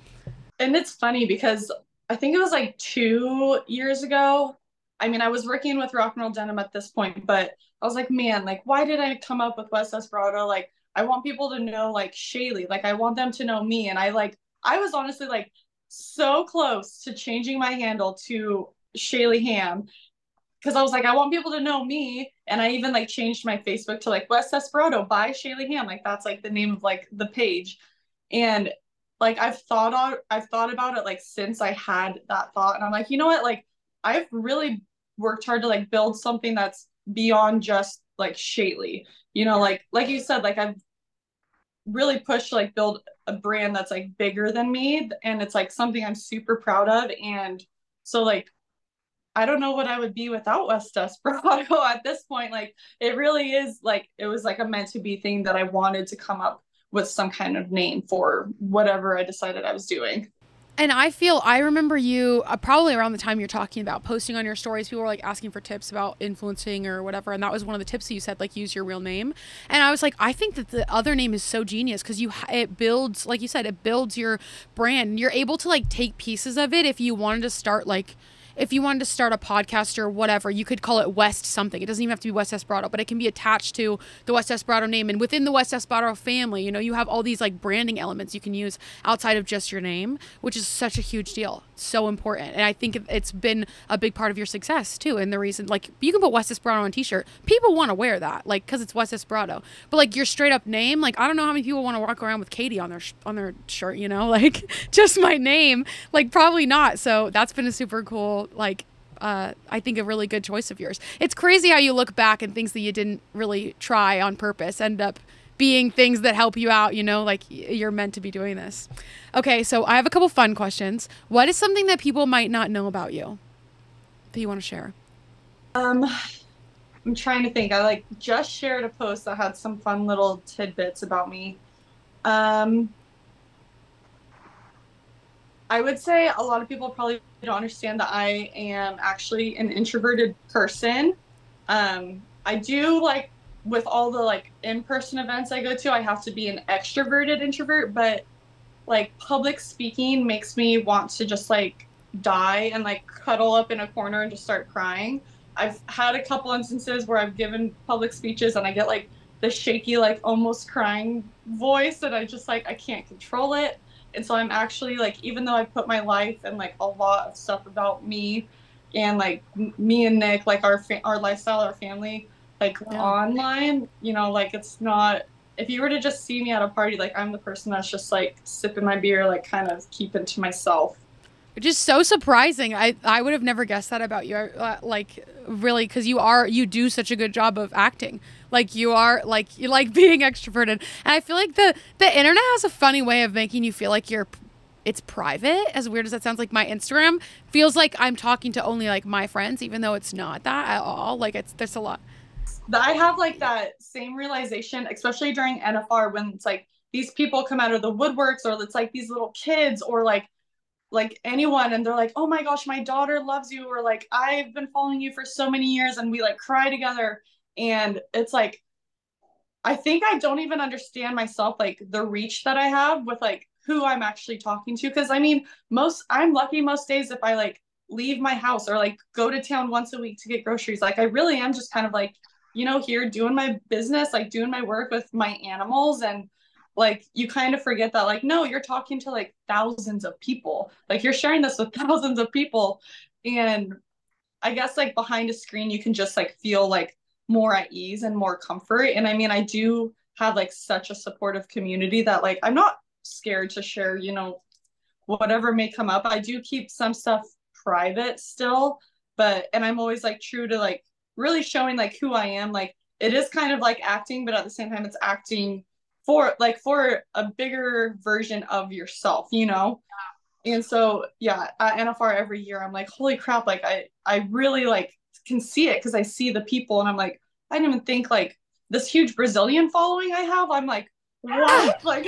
And it's funny because I think it was like two years ago. I mean, I was working with Rock and Roll Denim at this point, but I was like, man, like, why did I come up with West Desperado? Like, I want people to know like Shaley. Like, I want them to know me. And I like, I was honestly like so close to changing my handle to Shaley Ham because I was like, I want people to know me. And I even like changed my Facebook to like West Desperado by Shaley Ham. Like that's like the name of like the page. And like I've thought on I've thought about it like since I had that thought. And I'm like, you know what? Like I've really worked hard to like build something that's beyond just like Shaley. You know, like like you said, like I've really pushed to like build a brand that's like bigger than me and it's like something I'm super proud of. And so like I don't know what I would be without West Desperado at this point. Like it really is like it was like a meant to be thing that I wanted to come up with some kind of name for whatever I decided I was doing. And I feel I remember you uh, probably around the time you're talking about posting on your stories. People were like asking for tips about influencing or whatever, and that was one of the tips that you said, like use your real name. And I was like, I think that the other name is so genius because you it builds, like you said, it builds your brand. You're able to like take pieces of it if you wanted to start like if you wanted to start a podcast or whatever, you could call it West something. It doesn't even have to be West Desperado, but it can be attached to the West Desperado name. And within the West Desperado family, you know, you have all these like branding elements you can use outside of just your name, which is such a huge deal. So important. And I think it's been a big part of your success too. And the reason, like, you can put West Desperado on a t shirt. People want to wear that, like, because it's West Desperado. But like your straight up name, like, I don't know how many people want to walk around with Katie on their, sh- on their shirt, you know, like just my name. Like, probably not. So that's been a super cool like uh, I think a really good choice of yours. It's crazy how you look back and things that you didn't really try on purpose end up being things that help you out, you know, like you're meant to be doing this. Okay, so I have a couple fun questions. What is something that people might not know about you that you want to share? Um I'm trying to think. I like just shared a post that had some fun little tidbits about me. Um I would say a lot of people probably don't understand that I am actually an introverted person. Um, I do like with all the like in-person events I go to, I have to be an extroverted introvert, but like public speaking makes me want to just like die and like cuddle up in a corner and just start crying. I've had a couple instances where I've given public speeches and I get like the shaky, like almost crying voice and I just like I can't control it. And so I'm actually like, even though I put my life and like a lot of stuff about me and like me and Nick, like our fa- our lifestyle, our family, like yeah. online, you know, like it's not. If you were to just see me at a party, like I'm the person that's just like sipping my beer, like kind of keeping to myself. Which is so surprising. I I would have never guessed that about you. Uh, like really, because you are you do such a good job of acting. Like you are like you like being extroverted, and I feel like the the internet has a funny way of making you feel like you're it's private. As weird as that sounds like my instagram feels like i'm talking to only like my friends even though it's not that at all. Like it's there's a lot. I have like that same realization especially during nfr when it's like these people come out of the woodworks or it's like these little kids or like like anyone and they're like oh my gosh my daughter loves you or like i've been following you for so many years and we like cry together and it's like i think i don't even understand myself like the reach that i have with like who i'm actually talking to. Because i mean most i'm lucky most days if i like leave my house or like go to town once a week to get groceries. Like i really am just kind of like you know here doing my business like doing my work with my animals. And like you kind of forget that like no you're talking to like thousands of people. Like you're sharing this with thousands of people. And i guess like behind a screen you can just like feel like more at ease and more comfort. And i mean i do have like such a supportive community that like i'm not scared to share you know whatever may come up. I do keep some stuff private still but and i'm always like true to like really showing like who i am. Like it is kind of like acting but at the same time it's acting for like for a bigger version of yourself, you know? And so yeah, at NFR every year I'm like, holy crap, like I I really like can see it because I see the people and I'm like, I didn't even think like this huge Brazilian following I have. I'm like, what? like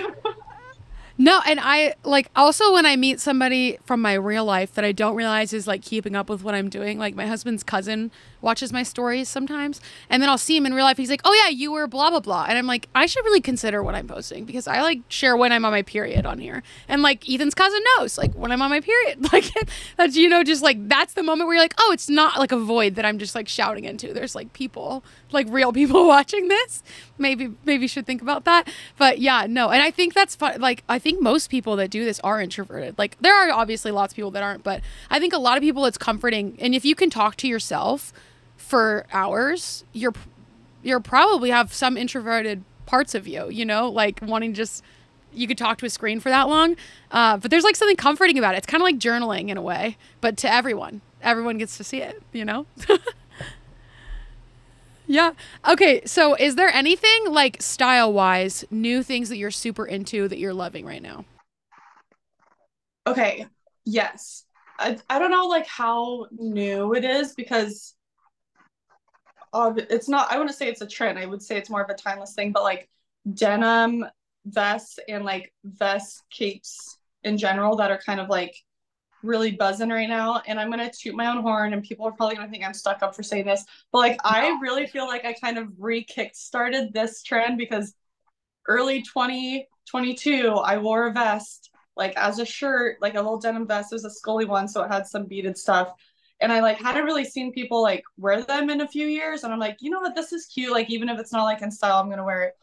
No, and I like also when I meet somebody from my real life that I don't realize is like keeping up with what I'm doing. Like my husband's cousin watches my stories sometimes, and then I'll see him in real life. He's like, "Oh yeah, you were blah blah blah," and I'm like, I should really consider what I'm posting because I like share when I'm on my period on here, and like Ethan's cousin knows like when I'm on my period. Like that's you know just like that's the moment where you're like, oh, it's not like a void that I'm just like shouting into. There's like people, like real people watching this. Maybe maybe should think about that. But yeah, no, and I think that's fun. Like I think most people that do this are introverted. Like there are obviously lots of people that aren't, but I think a lot of people it's comforting. And if you can talk to yourself for hours, you're you're probably have some introverted parts of you, you know, like wanting just you could talk to a screen for that long. Uh, but there's like something comforting about it. It's kind of like journaling in a way, but to everyone. Everyone gets to see it, you know? yeah. Okay. So is there anything like style wise, new things that you're super into that you're loving right now? Okay. Yes. I, I don't know like how new it is because it's not I wouldn't say it's a trend. I would say it's more of a timeless thing, but like denim vests and like vest capes in general that are kind of like really buzzing right now. And I'm gonna toot my own horn, and people are probably gonna think I'm stuck up for saying this, but like I really feel like I kind of re-kick started this trend because early 2022 I wore a vest like as a shirt, like a little denim vest. It was a Scully one, so it had some beaded stuff. And I like hadn't really seen people like wear them in a few years. And I'm like, you know what, this is cute. Like even if it's not like in style, I'm gonna wear it.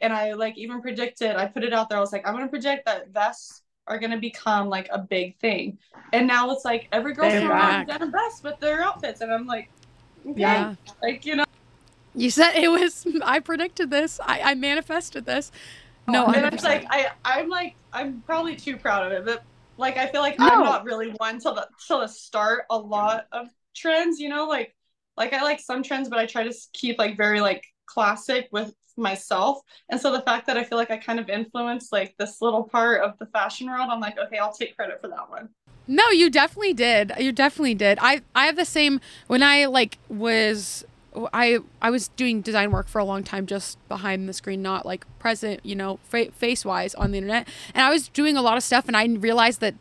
And I like even predicted, I put it out there. I was like, I'm gonna predict that vests are gonna become like a big thing. And now it's like every girl's wearing denim vests with their outfits, and I'm like, okay, yeah. like you know. You said it was. I predicted this. I, I manifested this. No, and I'm like, I, I'm like, I'm probably too proud of it, but like, I feel like no. I'm not really one till the till the start a lot of trends. You know, like, like I like some trends, but I try to keep like very like classic with myself. And so the fact that I feel like I kind of influenced like this little part of the fashion world, I'm like, okay, I'll take credit for that one. No, you definitely did. You definitely did. I I have the same when I like was I I was doing design work for a long time just behind the screen, not like present, you know, fa- face wise on the internet. And I was doing a lot of stuff, and I realized that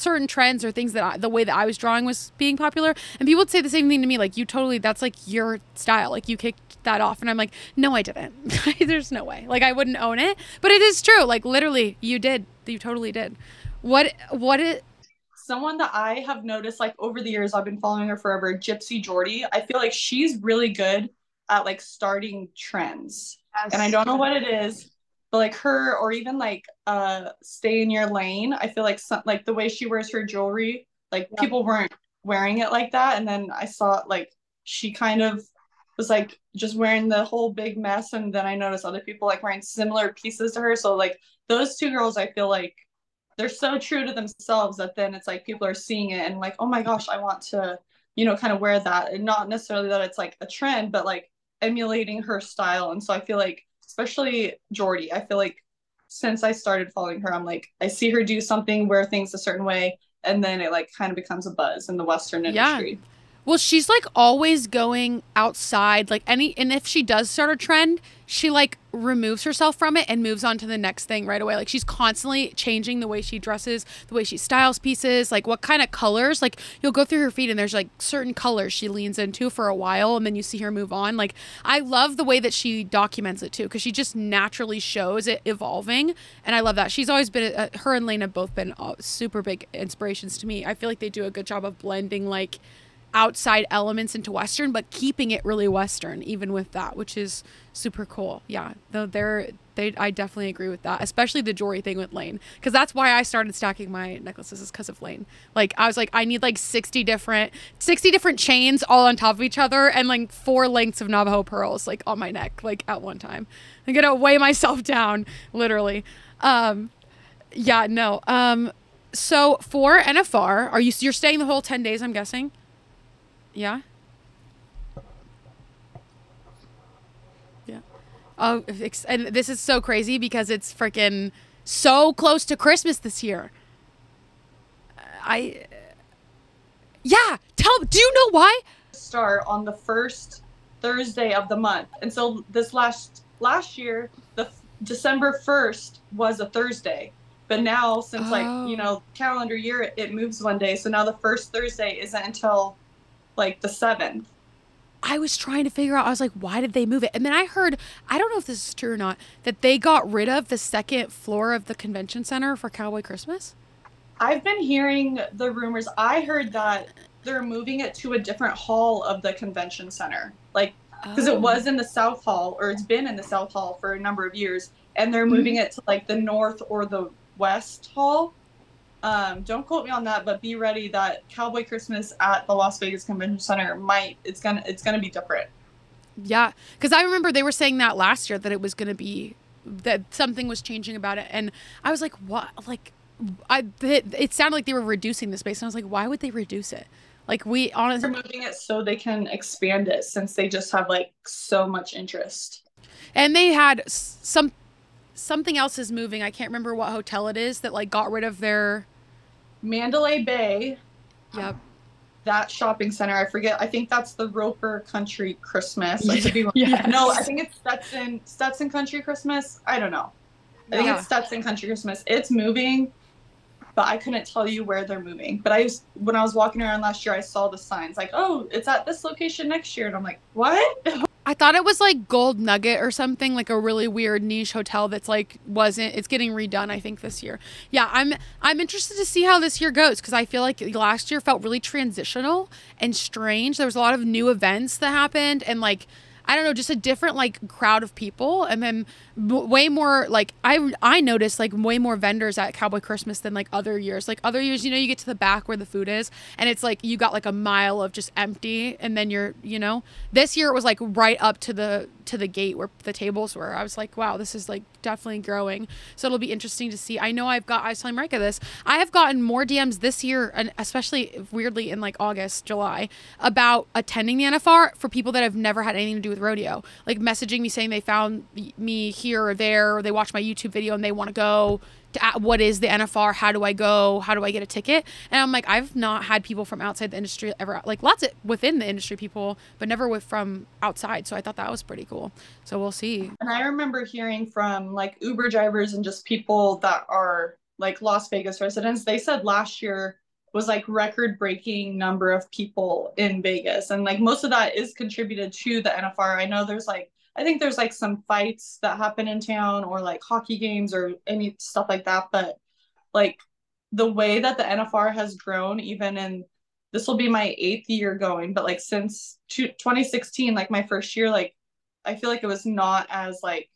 certain trends or things that I, the way that I was drawing was being popular, and people would say the same thing to me, like you totally that's like your style, like you kicked that off, and I'm like, no, I didn't. There's no way. Like I wouldn't own it, but it is true. Like literally, you did. You totally did. What what it someone that I have noticed like over the years, I've been following her forever, Gypsy Jordy. I feel like she's really good at like starting trends. Yes. And I don't know what it is, but like her or even like uh stay in your lane. I feel like some like the way she wears her jewelry, like yeah. people weren't wearing it like that. And then I saw like she kind of was like just wearing the whole big mess and then I noticed other people like wearing similar pieces to her. So like those two girls I feel like they're so true to themselves that then it's like people are seeing it and like, oh my gosh, I want to, you know, kind of wear that. And not necessarily that it's like a trend, but like emulating her style. And so I feel like, especially Jordy, I feel like since I started following her, I'm like, I see her do something, wear things a certain way, and then it like kind of becomes a buzz in the Western industry. Yeah. Well, she's like always going outside. Like any, and if she does start a trend, she like removes herself from it and moves on to the next thing right away. Like she's constantly changing the way she dresses, the way she styles pieces, like what kind of colors. Like you'll go through her feed and there's like certain colors she leans into for a while and then you see her move on. Like I love the way that she documents it too because she just naturally shows it evolving and I love that. She's always been uh, her and Lane have both been uh, super big inspirations to me. I feel like they do a good job of blending like outside elements into western but keeping it really western even with that which is super cool. Yeah though they're they i definitely agree with that especially the jewelry thing with lane because that's why i started stacking my necklaces is because of lane. Like i was like i need like 60 different 60 different chains all on top of each other and like four lengths of navajo pearls like on my neck like at one time. I'm gonna weigh myself down literally. Um yeah no um so for nfr are you you're staying the whole 10 days i'm guessing yeah. Yeah. Oh, and this is so crazy because it's freaking so close to Christmas this year. I. Yeah. Tell. Do you know why? start on the first Thursday of the month. And so this last last year, the December 1st was a Thursday. But now since like, you Oh. know, calendar year it, it moves one day. So now the first Thursday isn't until like the 7th. I was trying to figure out. I was like, why did they move it? And then I heard, I don't know if this is true or not, that they got rid of the second floor of the convention center for Cowboy Christmas. I've been hearing the rumors. I heard that they're moving it to a different hall of the convention center. Like because Oh. it was in the south hall or it's been in the south hall for a number of years and they're moving mm-hmm. it to like the north or the west hall um, don't quote me on that but be ready that cowboy christmas at the las vegas convention center might it's gonna it's gonna be different Yeah, because I remember they were saying that last year that it was to be that something was changing about it, and I was like, what? Like, I it, it sounded like they were reducing the space, and I was like, why would they reduce it? Like we honestly, moving it so they can expand it since they just have like so much interest and they had some something else is moving. I can't remember what hotel it is that like got rid of their. mandalay bay Yep. that shopping center i forget i think that's the roper country christmas I could be wrong. Yes. no i think it's stetson stetson country christmas i don't know I think Yeah. it's Stetson Country Christmas. It's moving, but I couldn't tell you where they're moving. But I was when I was walking around last year, I saw the signs like, "Oh, it's at this location next year," and I'm like, "What?" I thought it was like Gold Nugget or something, like a really weird niche hotel that's like wasn't. It's getting redone, I think, this year. Yeah, I'm I'm interested to see how this year goes because I feel like last year felt really transitional and strange. There was a lot of new events that happened and like. I don't know, just a different like crowd of people, and then way more like I I noticed like way more vendors at Cowboy Christmas than like other years. Like other years, you know, you get to the back where the food is, and it's like you got like a mile of just empty, and then you're you know. This year it was like right up to the to the gate where the tables were. I was like, wow, this is like definitely growing. So it'll be interesting to see. I know I've got I was telling Marika this. I have gotten more DMs this year, and especially weirdly in like August, July, about attending the NFR for people that have never had anything to do with rodeo. Like messaging me saying they found me here or there, or they watched my YouTube video and they want to go. To, what is the NFR? How do I go? How do I get a ticket? And I'm like, I've not had people from outside the industry ever, like lots of within the industry people, but never with from outside. So I thought that was pretty cool. So we'll see. And I remember hearing from like Uber drivers and just people that are like Las Vegas residents. They said last year was like record breaking number of people in Vegas. And like most of that is contributed to the NFR. I know there's like I think there's like some fights that happen in town or like hockey games or any stuff like that. But like the way that the NFR has grown, even in this will be my eighth year going, but like since two, 2016, like my first year, like I feel like it was not as like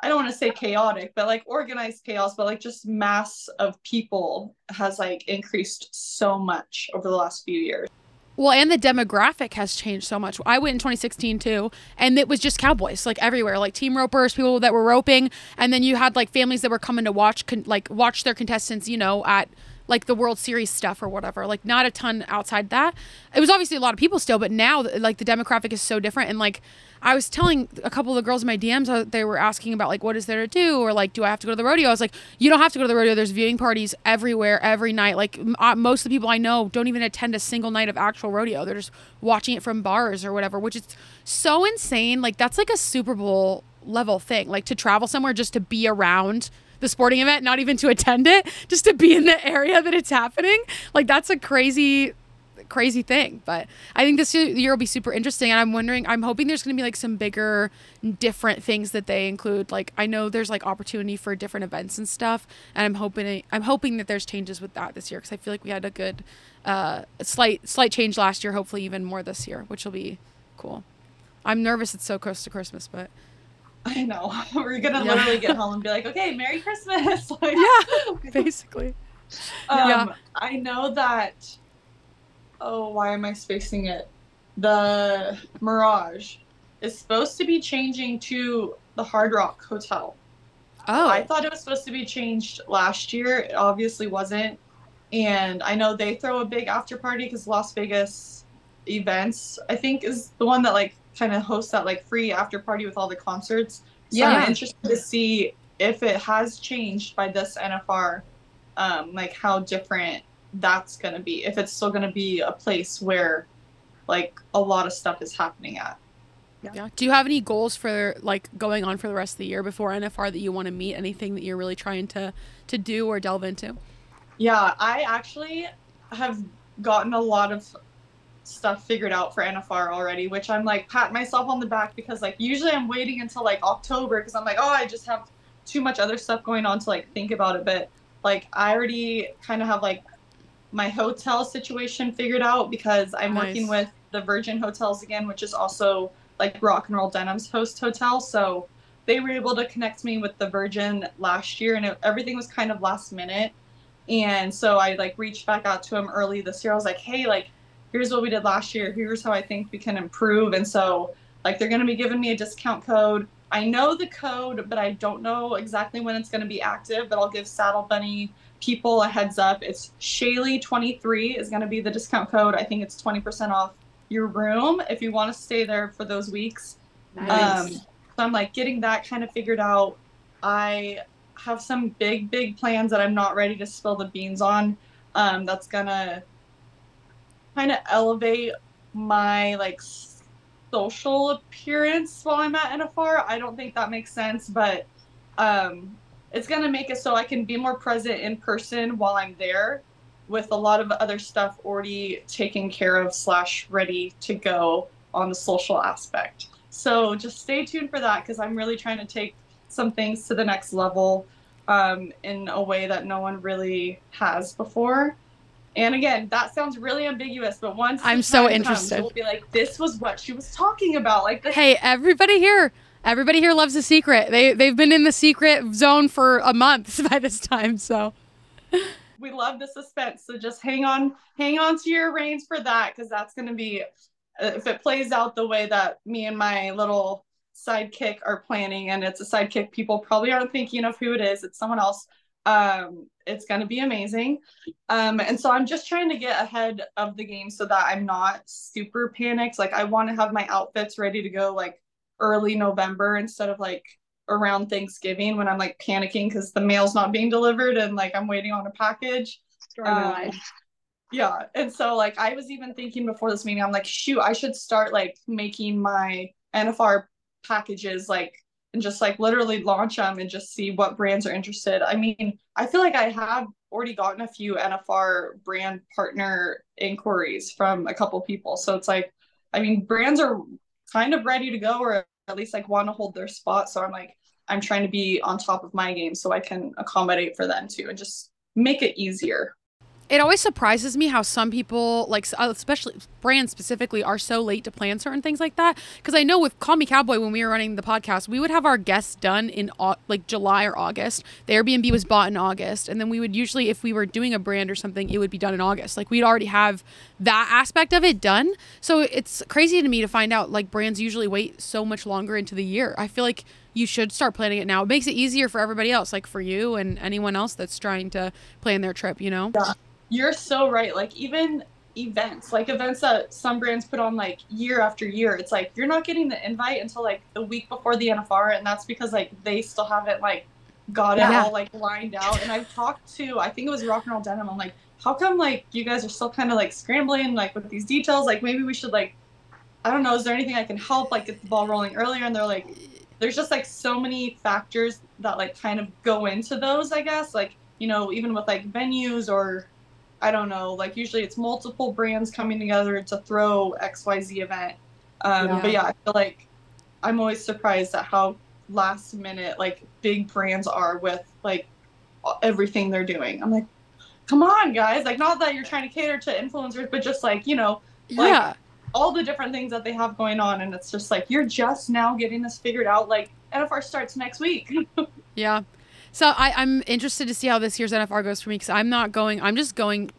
I don't want to say chaotic, but like organized chaos, but like just mass of people has like increased so much over the last few years. Well, and the demographic has changed so much. I went in 2016 too, and it was just cowboys like everywhere, like team ropers, people that were roping, and then you had like families that were coming to watch, con- like watch their contestants, you know, at like the World Series stuff or whatever. Like not a ton outside that. It was obviously a lot of people still, but now like the demographic is so different. And like I was telling a couple of the girls in my DMs, uh, they were asking about like what is there to do or like do I have to go to the rodeo? I was like, you don't have to go to the rodeo. There's viewing parties everywhere every night. Like uh, most of the people I know don't even attend a single night of actual rodeo. They're just watching it from bars or whatever, which is so insane. Like that's like a Super Bowl level thing. Like to travel somewhere just to be around the sporting event, not even to attend it, just to be in the area that it's happening. Like that's a crazy crazy thing. But I think this year will be super interesting. And I'm wondering, I'm hoping there's going to be like some bigger, different things that they include. Like I know there's like opportunity for different events and stuff. And I'm hoping, I'm hoping that there's changes with that this year because I feel like we had a good, uh, slight, slight change last year. Hopefully even more this year, which will be cool. I'm nervous. It's so close to Christmas, but I know. We're gonna Yeah. literally get home and be like, okay, Merry Christmas. like, yeah, basically. Um, Yeah. I know that. Oh, why am I spacing it? The Mirage is supposed to be changing to the Hard Rock Hotel. Oh, I thought it was supposed to be changed last year. It obviously wasn't. And I know they throw a big after party because Las Vegas events, I think, is the one that like kind of hosts that like free after party with all the concerts. So Yeah. I'm interested to see if it has changed by this NFR, um, like how different that's gonna be. If it's still gonna be a place where like a lot of stuff is happening at. Yeah. yeah. Do you have any goals for like going on for the rest of the year before NFR that you want to meet? Anything that you're really trying to to do or delve into? Yeah, I actually have gotten a lot of stuff figured out for NFR already, which I'm like pat myself on the back because like usually I'm waiting until like October because I'm like, oh, I just have too much other stuff going on to like think about it. But like I already kind of have like my hotel situation figured out because I'm nice. working with the Virgin Hotels again, which is also like Rock and Roll Denim's host hotel. So they were able to connect me with the Virgin last year, and it, everything was kind of last minute. And so I like reached back out to him early this year. I was like, hey, like here's what we did last year. Here's how I think we can improve. And so like they're going to be giving me a discount code. I know the code, but I don't know exactly when it's going to be active. But I'll give Saddle Bunny people a heads up. It's Shaley23 is going to be the discount code. I think it's 20% off your room if you want to stay there for those weeks. Nice. Um, so I'm like getting that kind of figured out. I have some big, big plans that I'm not ready to spill the beans on. Um, that's gonna kind of elevate my like social appearance while I'm at NFR. I don't think that makes sense, but um, it's gonna make it so I can be more present in person while I'm there with a lot of other stuff already taken care of slash ready to go on the social aspect. So just stay tuned for that because I'm really trying to take some things to the next level um, in a way that no one really has before. And again, that sounds really ambiguous, but once I'm so interested, comes, we'll be like, "This was what she was talking about." Like, this- hey, everybody here, everybody here loves a secret. They they've been in the secret zone for a month by this time, so we love the suspense. So just hang on, hang on to your reins for that because that's going to be uh, if it plays out the way that me and my little sidekick are planning, and it's a sidekick people probably aren't thinking of who it is. It's someone else. Um, it's going to be amazing. Um, and so I'm just trying to get ahead of the game so that I'm not super panicked. Like I want to have my outfits ready to go like early November instead of like around Thanksgiving when I'm like panicking because the mail's not being delivered and like I'm waiting on a package. Um, yeah. And so like I was even thinking before this meeting, I'm like, shoot, I should start like making my NFR packages like and just like literally launch them and just see what brands are interested. I mean, I feel like I have already gotten a few NFR brand partner inquiries from a couple people. So it's like, I mean, brands are kind of ready to go or at least like want to hold their spot. So I'm like, I'm trying to be on top of my game so I can accommodate for them too and just make it easier it always surprises me how some people like uh, especially brands specifically are so late to plan certain things like that. Because i know with call me cowboy when we were running the podcast we would have our guests done in like july or august. The airbnb was bought in august and then we would usually if we were doing a brand or something it would be done in august. Like we'd already have that aspect of it done. So it's crazy to me to find out like brands usually wait so much longer into the year. I feel like you should start planning it now. It makes it easier for everybody else like for you and anyone else that's trying to plan their trip you know? Yeah you're so right. Like even events, like events that some brands put on like year after year, it's like you're not getting the invite until like the week before the NFR, and that's because like they still haven't like got yeah. it all like lined out. And I've talked to I think it was Rock and Roll Denim. I'm like, how come like you guys are still kind of like scrambling like with these details? Like maybe we should like I don't know, is there anything I can help like get the ball rolling earlier? And they're like, there's just like so many factors that like kind of go into those, I guess. Like, you know, even with like venues or I don't know, like usually it's multiple brands coming together to throw XYZ event. Um, yeah. But yeah, I feel like I'm always surprised at how last minute like big brands are with like everything they're doing. I'm like, come on, guys. Like, not that you're trying to cater to influencers, but just like, you know, like yeah. all the different things that they have going on. And it's just like, you're just now getting this figured out. Like, NFR starts next week. yeah. So I, I'm interested to see how this year's NFR goes for me because I'm not going. I'm just going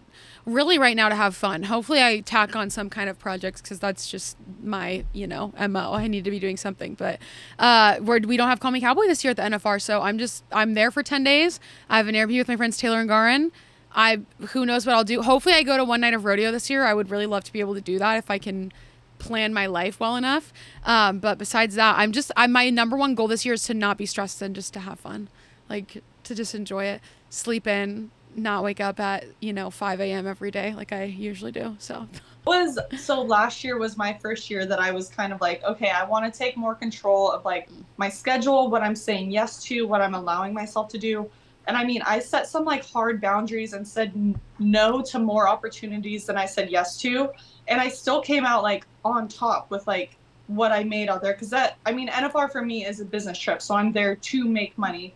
really right now to have fun. Hopefully, I tack on some kind of projects because that's just my, you know, mo. I need to be doing something. But uh, we're, we don't have Call Me Cowboy this year at the NFR, so I'm just I'm there for ten days. I have an interview with my friends Taylor and Garin. I who knows what I'll do. Hopefully, I go to one night of rodeo this year. I would really love to be able to do that if I can plan my life well enough. Um, but besides that, I'm just I my number one goal this year is to not be stressed and just to have fun like to just enjoy it, sleep in, not wake up at you know 5 a.m. every day like I usually do. So was so last year was my first year that I was kind of like, okay, I want to take more control of like my schedule, what I'm saying yes to, what I'm allowing myself to do. And I mean, I set some like hard boundaries and said no to more opportunities than I said yes to. And I still came out like on top with like what I made out there. Cause that, I mean, NFR for me is a business trip. So I'm there to make money.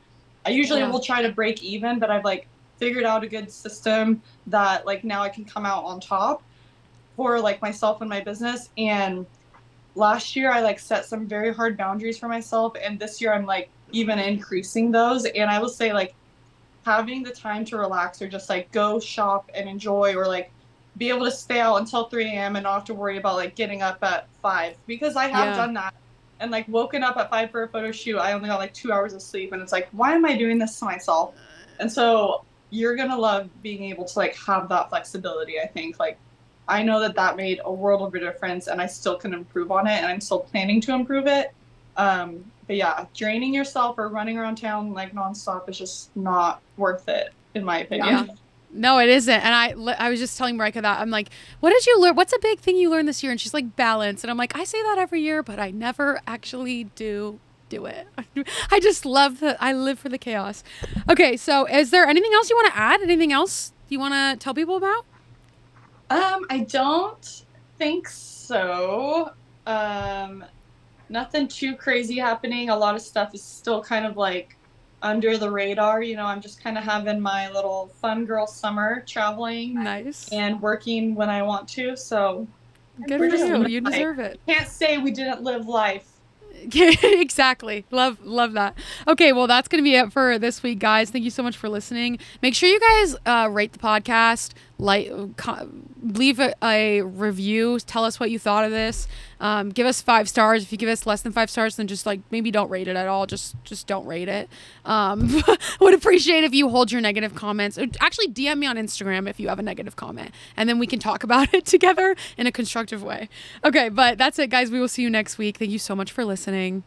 I usually yeah. will try to break even, but I've like figured out a good system that like now I can come out on top for like myself and my business. And last year I like set some very hard boundaries for myself. And this year I'm like even increasing those. And I will say like having the time to relax or just like go shop and enjoy or like be able to stay out until 3 a.m. and not have to worry about like getting up at 5 because I have yeah. done that and like woken up at 5 for a photo shoot. I only got like two hours of sleep and it's like, why am I doing this to myself? And so you're to love being able to like have that flexibility. I think like I know that that made a world of a difference and I still can improve on it and I'm still planning to improve it. Um, but yeah, draining yourself or running around town like nonstop is just not worth it, in my opinion. Yeah. No, it isn't. And I, I was just telling Marika that I'm like, what did you learn? What's a big thing you learned this year? And she's like, balance. And I'm like, I say that every year, but I never actually do do it. I just love the. I live for the chaos. Okay, so is there anything else you want to add? Anything else you want to tell people about? Um, I don't think so. Um, nothing too crazy happening. A lot of stuff is still kind of like under the radar. You know, I'm just kind of having my little fun girl summer traveling. Nice. And working when I want to. So good for you. You deserve it. Can't say we didn't live life. exactly. Love love that. Okay, well that's going to be it for this week guys. Thank you so much for listening. Make sure you guys uh, rate the podcast, like leave a, a, review, tell us what you thought of this. Um, give us 5 stars. If you give us less than 5 stars then just like maybe don't rate it at all. Just just don't rate it. Um, would appreciate if you hold your negative comments. Actually DM me on Instagram if you have a negative comment and then we can talk about it together in a constructive way. Okay, but that's it guys. We will see you next week. Thank you so much for listening.